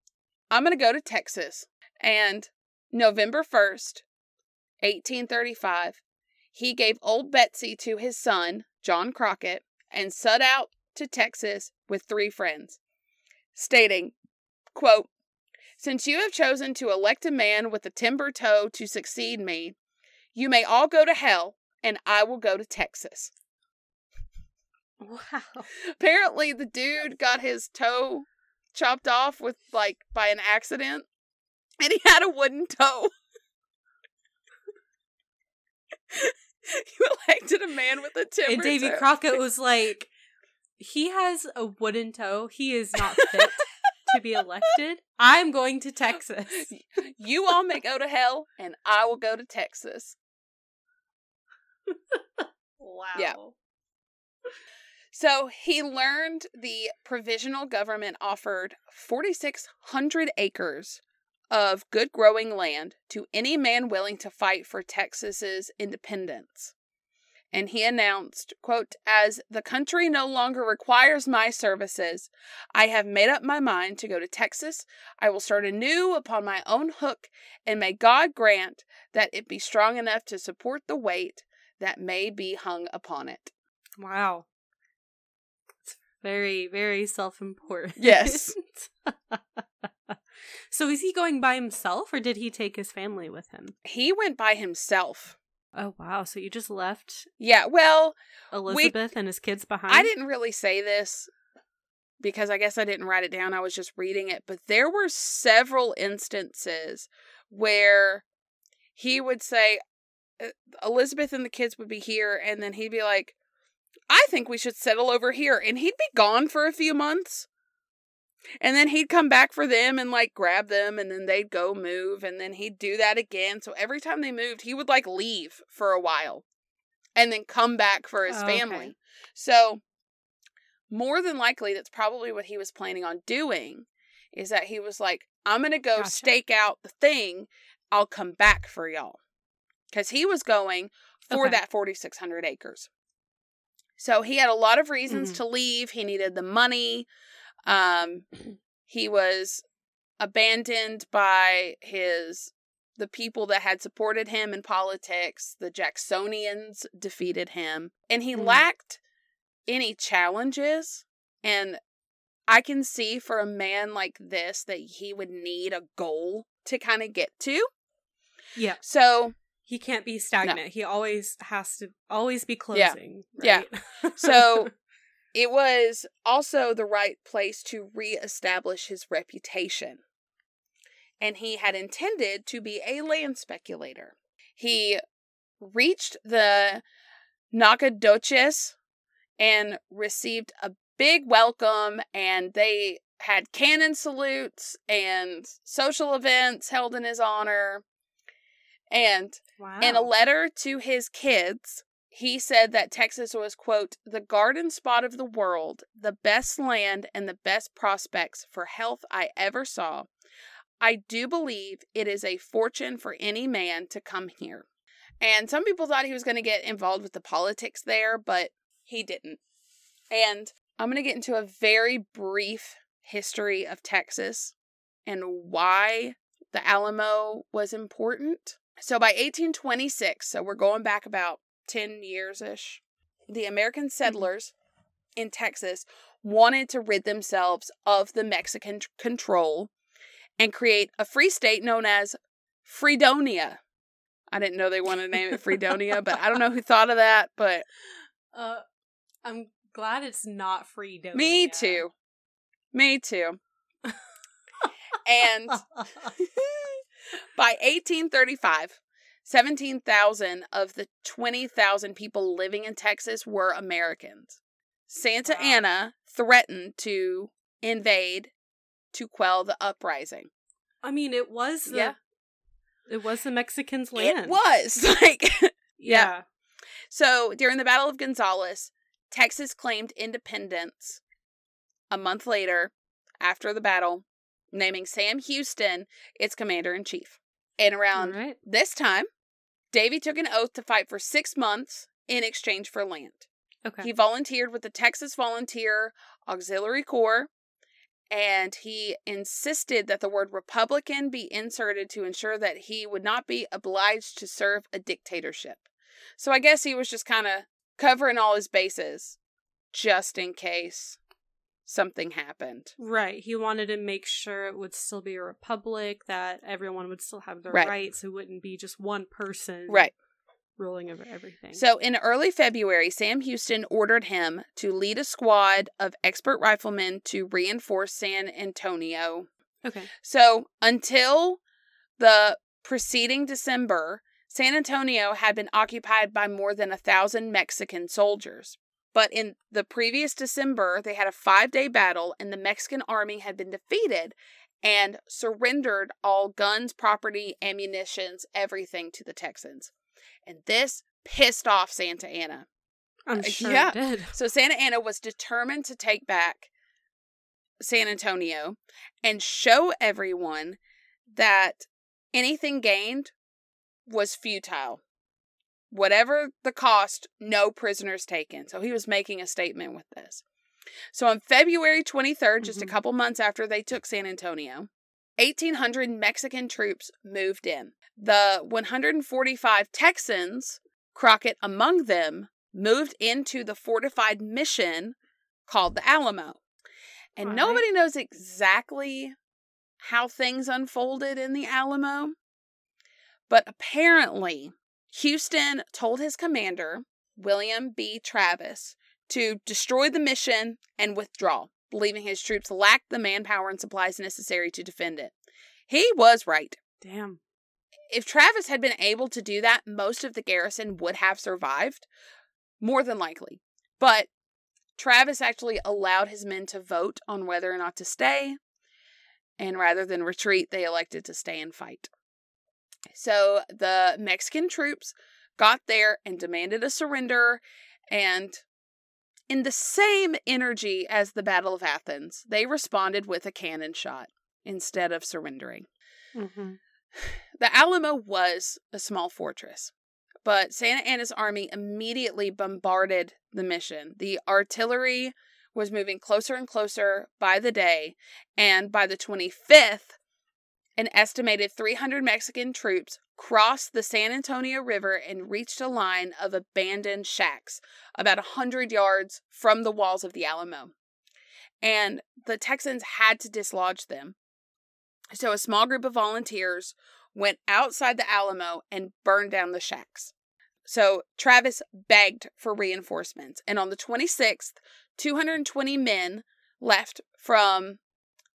I'm going to go to Texas. And November 1st, 1835, he gave Old Betsy to his son, John Crockett, and set out to Texas with three friends, stating, quote, Since you have chosen to elect a man with a timber toe to succeed me, you may all go to hell, and I will go to Texas. Wow. [laughs] Apparently, the dude got his toe chopped off with like by an accident, and he had a wooden toe. [laughs] you elected a man with a timber toe. And Davy toe. Crockett [laughs] was like, he has a wooden toe. He is not fit to be elected. I'm going to Texas. [laughs] You all may go to hell, and I will go to Texas. Wow. Yeah. So he learned the provisional government offered 4,600 acres of good growing land to any man willing to fight for Texas's independence. And he announced, quote, as the country no longer requires my services, I have made up my mind to go to Texas. I will start anew upon my own hook, and may God grant that it be strong enough to support the weight that may be hung upon it. Wow. It's very, very self important. Yes. [laughs] so is he going by himself or did he take his family with him? He went by himself. Oh wow, so you just left Yeah, well, Elizabeth and his kids behind? I didn't really say this because I guess I didn't write it down. I was just reading it, but there were several instances where he would say uh, Elizabeth and the kids would be here and then he'd be like I think we should settle over here and he'd be gone for a few months. And then he'd come back for them and like grab them and then they'd go move and then he'd do that again. So every time they moved, he would like leave for a while and then come back for his Oh, okay. family. So more than likely that's probably what he was planning on doing is that he was like I'm going to go Gotcha. stake out the thing. I'll come back for y'all. Cuz he was going for Okay. that 4600 acres. So he had a lot of reasons Mhm. to leave. He needed the money. Um he was abandoned by his the people that had supported him in politics. The Jacksonians defeated him and he Mhm. lacked any challenges and I can see for a man like this that he would need a goal to kind of get to. Yeah. So He can't be stagnant. He always has to always be closing. Yeah. right? So [laughs] it was also the right place to reestablish his reputation. And he had intended to be a land speculator. He reached the Nacogdoches and received a big welcome, and they had cannon salutes and social events held in his honor. And wow. in a letter to his kids, he said that Texas was, quote, the garden spot of the world, the best land, and the best prospects for health I ever saw. I do believe it is a fortune for any man to come here. And some people thought he was going to get involved with the politics there, but he didn't. And I'm going to get into a very brief history of Texas and why the Alamo was important. So by 1826, so we're going back about 10 years ish, the American settlers in Texas wanted to rid themselves of the Mexican tr- control and create a free state known as Fredonia. I didn't know they wanted to name it Fredonia, but I don't know who thought of that, but [laughs] uh, I'm glad it's not freedom. me too. Me too. [laughs] And [laughs] by 1835, 17,000 of the 20,000 people living in Texas were Americans. Santa Wow. Anna threatened to invade to quell the uprising. I mean, it was the Yeah. it was the Mexicans' land. It was [laughs] like Yeah. so during the Battle of Gonzales, Texas claimed independence a month later after the battle, naming Sam Houston its commander in chief. And around right. this time, Davy took an oath to fight for six months in exchange for land. Okay. He volunteered with the Texas Volunteer Auxiliary Corps, and he insisted that the word Republican be inserted to ensure that he would not be obliged to serve a dictatorship. So I guess he was just kind of covering all his bases just in case something happened. Right. He wanted to make sure it would still be a republic, that everyone would still have their Right. rights. It wouldn't be just one person Right. ruling over everything. So in early February, Sam Houston ordered him to lead a squad of expert riflemen to reinforce San Antonio okay. So until the preceding December, San Antonio had been occupied by more than a thousand Mexican soldiers. But in the previous December, they had a five day battle, and the Mexican army had been defeated and surrendered all guns, property, ammunitions, everything to the Texans. And this pissed off Santa Anna. I'm Uh, sure yeah. it did. So Santa Anna was determined to take back San Antonio and show everyone that anything gained was futile. Whatever the cost, no prisoners taken. So he was making a statement with this. So on February 23rd, just a Mhm. couple months after they took San Antonio, 1,800 Mexican troops moved in. The 145 Texans, Crockett among them, moved into the fortified mission called the Alamo. And right. nobody knows exactly how things unfolded in the Alamo, but apparently Houston told his commander, William B. Travis, to destroy the mission and withdraw, believing his troops lacked the manpower and supplies necessary to defend it. He was right. Damn. If Travis had been able to do that, most of the garrison would have survived, more than likely. But Travis actually allowed his men to vote on whether or not to stay, and rather than retreat, they elected to stay and fight. So the Mexican troops got there and demanded a surrender, and in the same energy as the Battle of Athens, they responded with a cannon shot instead of surrendering. hmm [sighs] The Alamo was a small fortress, but Santa Anna's army immediately bombarded the mission. The artillery was moving closer and closer by the day, and by the 25th, an estimated 300 Mexican troops crossed the San Antonio River and reached a line of abandoned shacks about a 100 yards from the walls of the Alamo. And the Texans had to dislodge them. So a small group of volunteers went outside the Alamo and burned down the shacks. So Travis begged for reinforcements, and on the 26th, 220 men left from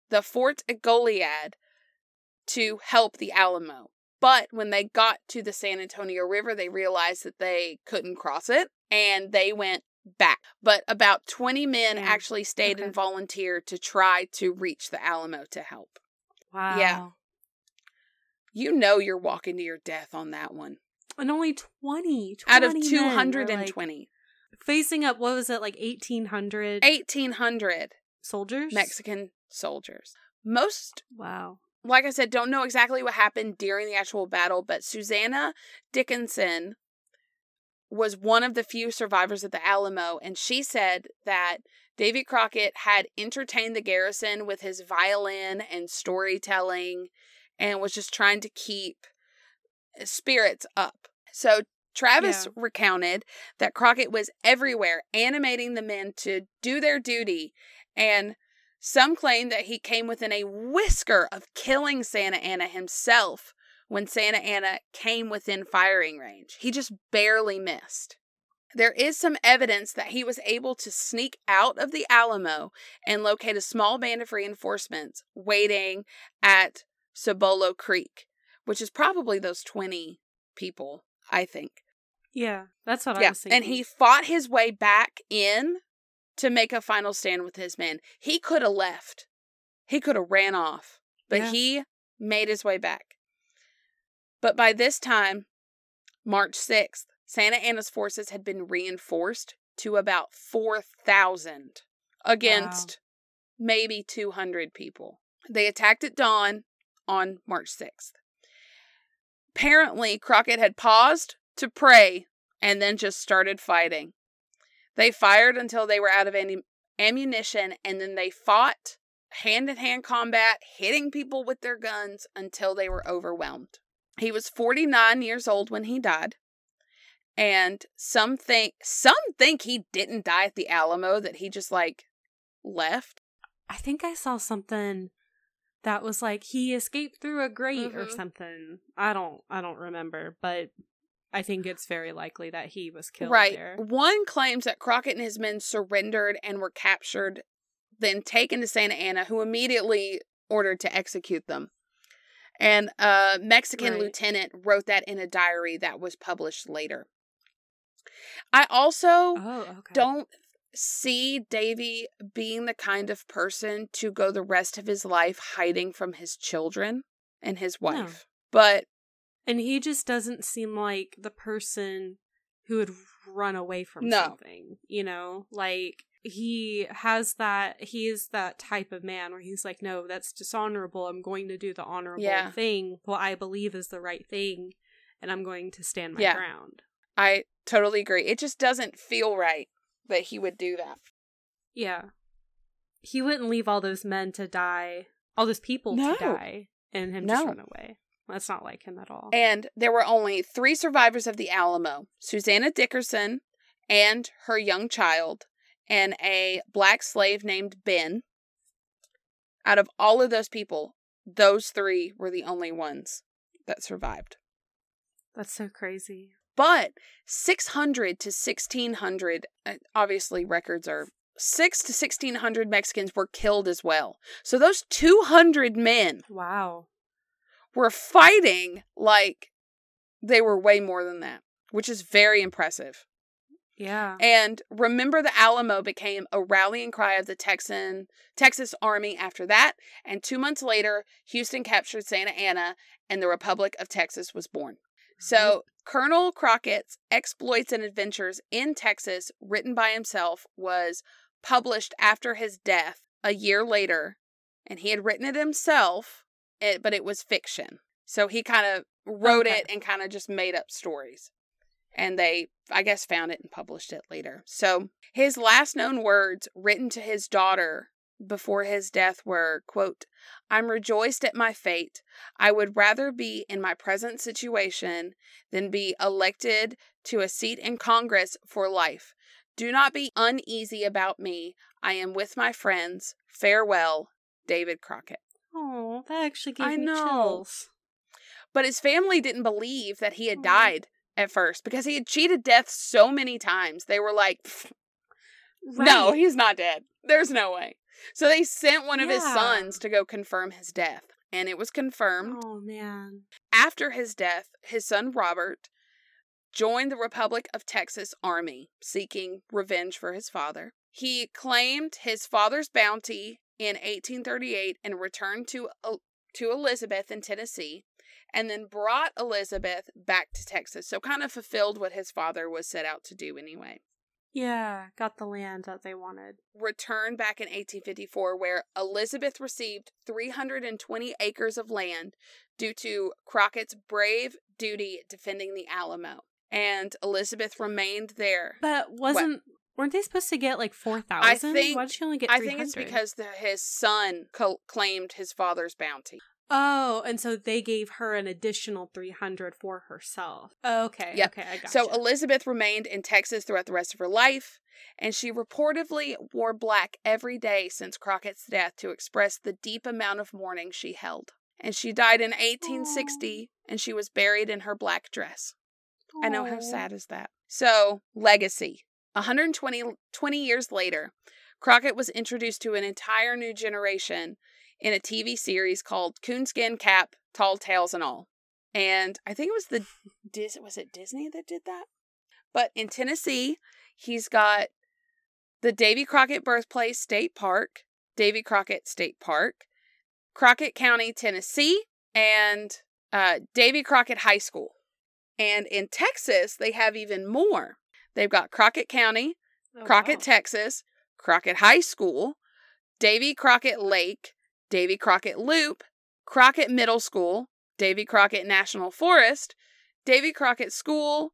the fort at Goliad to help the Alamo. But when they got to the San Antonio River, they realized that they couldn't cross it and they went back. But about 20 men Damn. actually stayed Okay. and volunteered to try to reach the Alamo to help. Wow. Yeah. You know you're walking to your death on that one. And only 20. 20 Out of 220. like, facing up, what was it, like 1,800 1800 soldiers? Mexican soldiers. Most, Wow. Like I said, don't know exactly what happened during the actual battle, but Susanna Dickinson was one of the few survivors of the Alamo, and she said that Davy Crockett had entertained the garrison with his violin and storytelling and was just trying to keep eh, spirits up. So Travis Yeah. recounted that Crockett was everywhere, animating the men to do their duty, and some claim that he came within a whisker of killing Santa Anna himself when Santa Anna came within firing range. He just barely missed. There is some evidence that he was able to sneak out of the Alamo and locate a small band of reinforcements waiting at Cibolo Creek, which is probably those 20 people, I think. Yeah, that's what I yeah. was thinking. And he fought his way back in to make a final stand with his men. He could have left. He could have ran off, but Yeah. he made his way back. But by this time, March 6th, Santa Anna's forces had been reinforced to about 4,000 against maybe 200 people. They attacked at dawn on March 6th. Apparently, Crockett had paused to pray and then just started fighting. They fired until they were out of any ammunition and then they fought hand in hand combat, hitting people with their guns until they were overwhelmed. He was 49 years old when he died. And some think some think he didn't die at the Alamo that he just like left. I think I saw something that was like he escaped through a grate or Mhm. something. I don't I don't remember, but I think it's very likely that he was killed right. there. One claims that Crockett and his men surrendered and were captured, then taken to Santa Anna, who immediately ordered to execute them. And a Mexican Right. lieutenant wrote that in a diary that was published later. I also Oh, okay. don't see Davy being the kind of person to go the rest of his life hiding from his children and his No. wife. But And he just doesn't seem like the person who would run away from No. something, you know? Like he has that he is that type of man where he's like, "No, that's dishonorable. I'm going to do the honorable Yeah. thing, what I believe is the right thing, and I'm going to stand my Yeah. ground." I totally agree. It just doesn't feel right that he would do that. Yeah. He wouldn't leave all those men to die, all those people No. to die, and him just run away. That's not like him at all. And there were only three survivors of the Alamo Susanna Dickerson and her young child, and a black slave named Ben. Out of all of those people, those three were the only ones that survived. That's so crazy. But 600 to 1600, uh, obviously, records are. Six to 1600 Mexicans were killed as well. So those 200 men Wow. Were fighting like they were way more than that, which is very impressive. Yeah. And remember the Alamo became a rallying cry of the Texan Texas Army after that, and 2 months later, Houston captured Santa Anna and the Republic of Texas was born. So, Colonel Crockett's exploits and adventures in Texas, written by himself, was published after his death a year later, and he had written it himself, it, but it was fiction. So he kind of wrote Okay. it and kind of just made up stories. And they, I guess, found it and published it later. So his last known words written to his daughter before his death were, quote, I'm rejoiced at my fate. I would rather be in my present situation than be elected to a seat in Congress for life. Do not be uneasy about me. I am with my friends. Farewell, David Crockett. Oh, that actually gave I me know. chills. But his family didn't believe that he had Aw. died at first because he had cheated death so many times. They were like, Right. no, he's not dead. There's no way. So they sent one of his sons to go confirm his death. And it was confirmed. Oh man. After his death, his son Robert joined the Republic of Texas Army, seeking revenge for his father. He claimed his father's bounty in 1838 and returned to to Elizabeth in Tennessee, and then brought Elizabeth back to Texas. So kind of fulfilled what his father was set out to do anyway. Yeah, got the land that they wanted. Returned back in 1854, where Elizabeth received 320 acres of land due to Crockett's brave duty defending the Alamo. And Elizabeth remained there. But wasn't weren't they supposed to get like four thousand? Why did she only get? I think it's because the, his son co- claimed his father's bounty. Oh, and so they gave her an additional three hundred for herself. Okay. Yep. Okay, I got So Elizabeth remained in Texas throughout the rest of her life, and she reportedly wore black every day since Crockett's death to express the deep amount of mourning she held. And she died in 1860, and she was buried in her black dress. I know how sad is that. So, legacy. 120 20 years later, Crockett was introduced to an entire new generation in a TV series called Coonskin Cap, Tall Tales and All. And I think it was the Dis was it Disney that did that? But in Tennessee, he's got the Davy Crockett Birthplace State Park, Davy Crockett State Park, Crockett County, Tennessee, and uh, Davy Crockett High School. And in Texas, they have even more. They've got Crockett County, Oh, Crockett, wow. Texas, Crockett High School, Davy Crockett Lake, Davy Crockett Loop, Crockett Middle School, Davy Crockett National Forest, Davy Crockett School,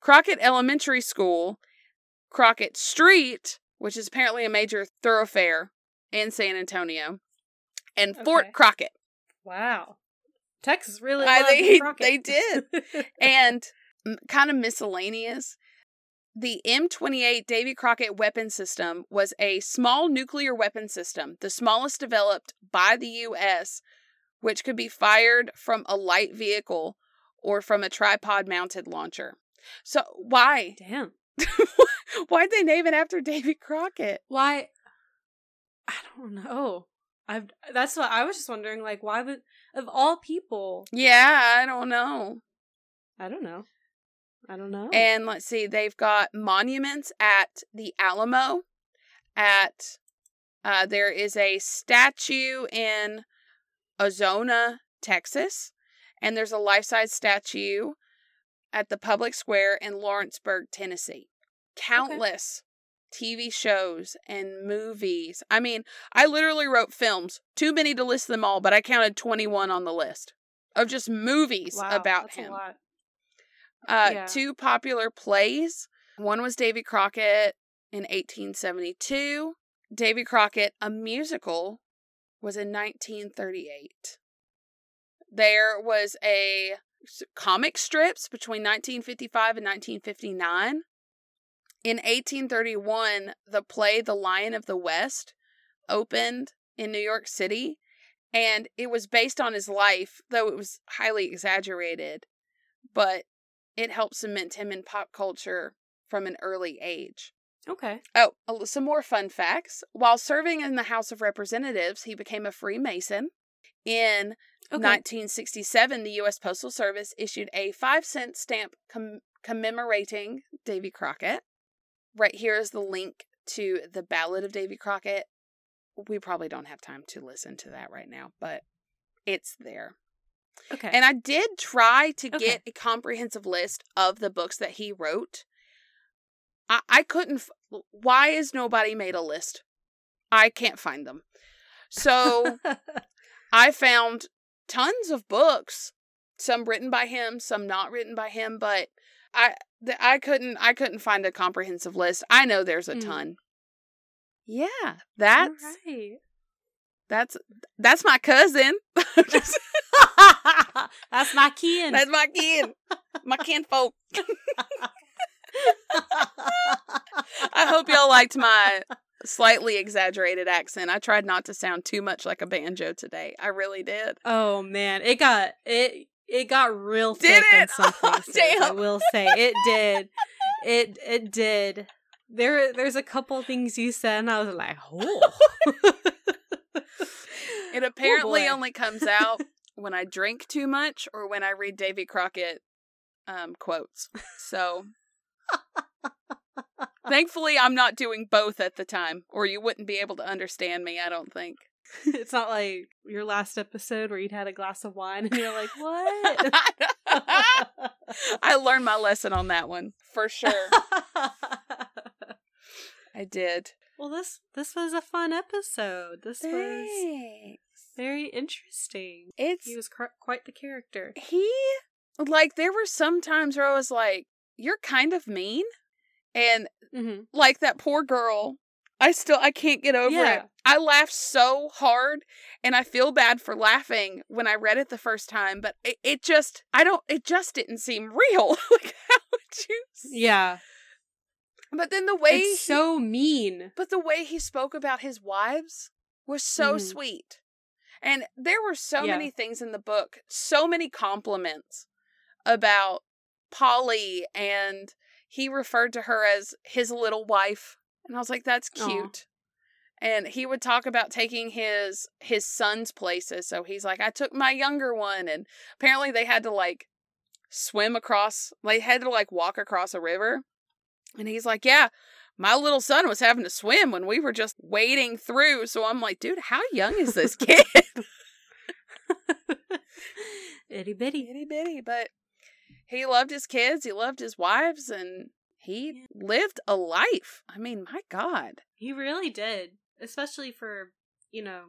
Crockett Elementary School, Crockett Street, which is apparently a major thoroughfare in San Antonio, and Fort Crockett. Wow. Texas really I think [laughs] Crockett. they did. [laughs] and kind of miscellaneous. The M28 Davy Crockett weapon system was a small nuclear weapon system, the smallest developed by the U.S., which could be fired from a light vehicle or from a tripod mounted launcher. So, why? Damn. [laughs] Why'd they name it after Davy Crockett? Why? I don't know. I've that's what I was just wondering. Like, why would of all people? Yeah, I don't know. I don't know. I don't know. And let's see, they've got monuments at the Alamo. At uh, there is a statue in Ozona, Texas, and there's a life-size statue at the public square in Lawrenceburg, Tennessee. Countless TV shows and movies. I mean, I literally wrote films, too many to list them all, but I counted 21 on the list of just movies wow, about that's him. Uh, Yeah. Two popular plays. One was Davy Crockett in 1872. Davy Crockett, a musical, was in 1938. There was a comic strips between 1955 and 1959. In 1831, the play The Lion of the West opened in New York City, and it was based on his life, though it was highly exaggerated. But it helped cement him in pop culture from an early age. Okay. Oh, some more fun facts. While serving in the House of Representatives, he became a Freemason. In Okay. 1967, the U.S. Postal Service issued a five cent stamp com- commemorating Davy Crockett. Right here is the link to the Ballad of Davy Crockett. We probably don't have time to listen to that right now, but it's there. Okay. And I did try to Okay. get a comprehensive list of the books that he wrote. I, I couldn't. F- why is nobody made a list? I can't find them. So [laughs] I found tons of books, some written by him, some not written by him, but I th- I couldn't I couldn't find a comprehensive list. I know there's a Mm. ton. Yeah, that's Alright. That's that's my cousin. [laughs] [laughs] That's my kin. that's my kin. my kinfolk. [laughs] I hope y'all liked my slightly exaggerated accent. I tried not to sound too much like a banjo today. I really did. Oh man, it got it. It got real Did thick in it? some Oh, places. I will say it did. It it did. There there's a couple things you said, and I was like, oh. It [laughs] apparently boy. only comes [laughs] out when I drink too much or when I read Davy Crockett um, quotes. So thankfully, I'm not doing both at the time, or you wouldn't be able to understand me. I don't think. [laughs] it's not like your last episode where you'd had a glass of wine and you're like, what? I learned my lesson on that one for sure. I did. Well, this this was a fun episode. This was very interesting. It's He was cr- quite the character. he like there were some times where I was like, "You're kind of mean," and Mm-hmm. like that poor girl. I still I can't get over Yeah. it. I laughed so hard and I feel bad for laughing when I read it the first time, but it, it just I don't it just didn't seem real. [laughs] like how would you Yeah, But then the way it's he- so mean. but the way he spoke about his wives was so Mhm. sweet. And there were so Yeah. many things in the book, so many compliments about Polly and he referred to her as his little wife. And I was like, that's cute. And he would talk about taking his his son's places. So he's like, I took my younger one and apparently they had to like swim across they had to like walk across a river. And he's like, Yeah, my little son was having to swim when we were just wading through. So I'm like, dude, how young is this [laughs] kid? Itty bitty. Itty bitty, but he loved his kids, he loved his wives, and he lived a life. I mean, my God. He really did. Especially for, you know,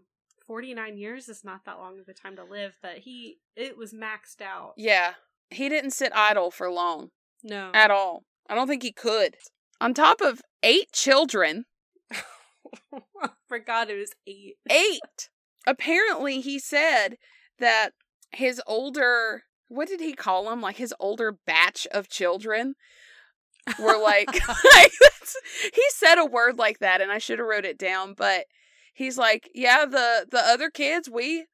49 years is not that long of a time to live, but he, it was maxed out. Yeah. He didn't sit idle for long No. at all. I don't think he could. On top of eight children, I [laughs] forgot it was eight. eight. Apparently, he said that his older, what did he call them? Like his older batch of children were like, [laughs] [laughs] like he said a word like that, and I should have wrote it down. But he's like, yeah, the the other kids we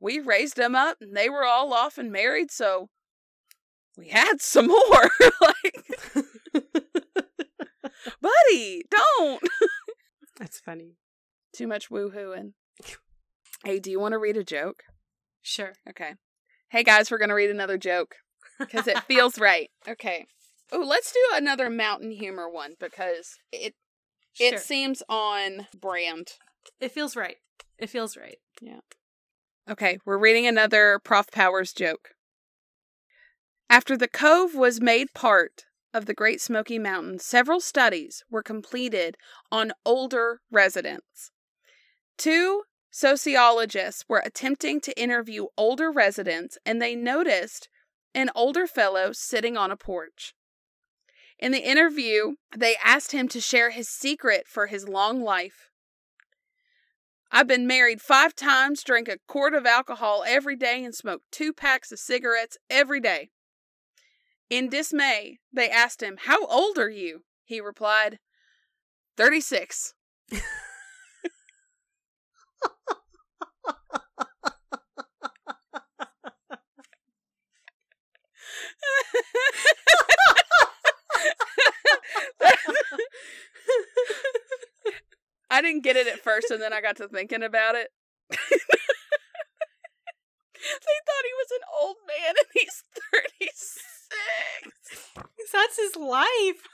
we raised them up, and they were all off and married, so we had some more. [laughs] like, [laughs] buddy, don't. That's funny. Too much woohooing. [laughs] Hey, do you want to read a joke? Sure. Okay. Hey guys, we're gonna read another joke because it feels right. Okay. Oh, let's do another mountain humor one because it it seems on brand. it feels right. It feels right. Yeah. Okay, we're reading another Prof Powers joke. After the cove was made part of the Great Smoky Mountains, several studies were completed on older residents. Two sociologists were attempting to interview older residents and they noticed an older fellow sitting on a porch. In the interview, they asked him to share his secret for his long life. I've been married five times, drank a quart of alcohol every day, and smoked two packs of cigarettes every day. In dismay, they asked him, How old are you? He replied, 36. I didn't get it at first, and then I got to thinking about it. [laughs] they thought he was an old man, and he's 36. That's his life. [laughs]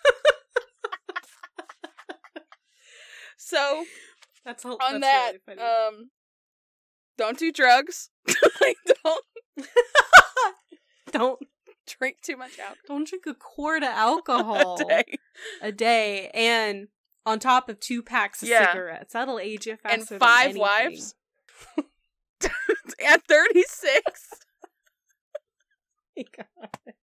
So, That's all. on that's that, really um, don't do drugs. [laughs] like, don't [laughs] don't drink too much alcohol don't drink a quart of alcohol a day. a day, and on top of two packs of Yeah. cigarettes. That'll age you faster. than five wives. At 36. My God.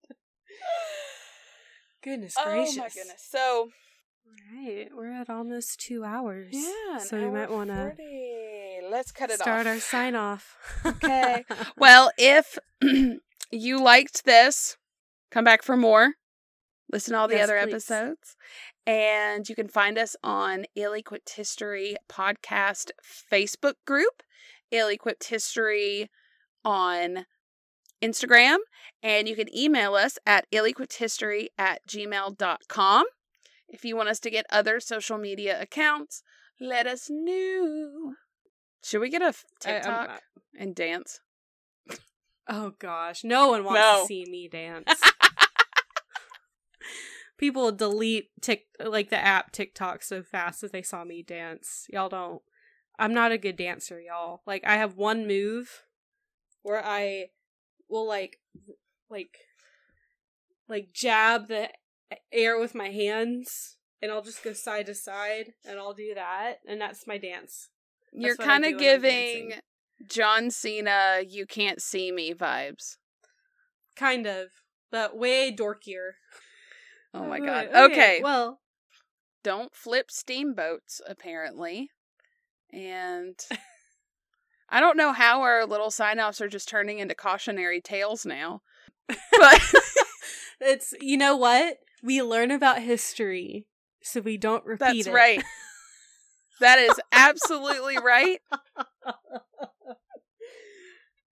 Goodness oh gracious. Oh gracious! my goodness. So, Right, we're at almost two hours. yeah. so we might want to to Let's cut it start off. our sign off. Okay. [laughs] Well, if [clears throat] you liked this, come back for more. Listen to all the Yes, other please. episodes. And you can find us on Ill Equipped History Podcast Facebook group, Ill Equipped History on Instagram. And you can email us at illequippedhistory at gmail.com. If you want us to get other social media accounts, let us know. Should we get a f- I- I'm- TikTok and dance? oh gosh, no one wants No. to see me dance. [laughs] People delete Tik like the app TikTok so fast that they saw me dance. Y'all don't. I'm not a good dancer, y'all. Like I have one move where I will like like like jab the air with my hands and I'll just go side to side and I'll do that and that's my dance. You're kind of giving. John Cena, you can't see me vibes. Kind of, but way dorkier. Oh, oh my god. wait, Okay. Well, Don't flip steamboats, apparently. And [laughs] I don't know how our little sign offs are just turning into cautionary tales now. But [laughs] [laughs] it's you know what? We learn about history so we don't repeat that's it. right. That is absolutely right.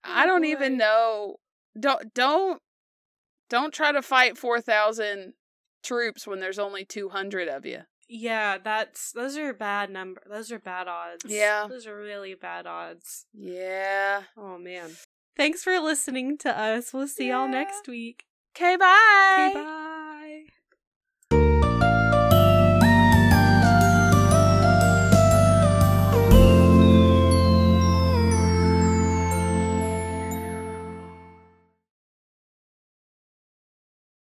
I don't even know. Don't don't don't try to fight 4,000 troops when there's only 200 of you. Yeah, that's those are bad number. Those are bad odds. Yeah. Those are really bad odds. Yeah. Oh man. Thanks for listening to us. We'll see y'all next week. Okay, bye. Okay, bye.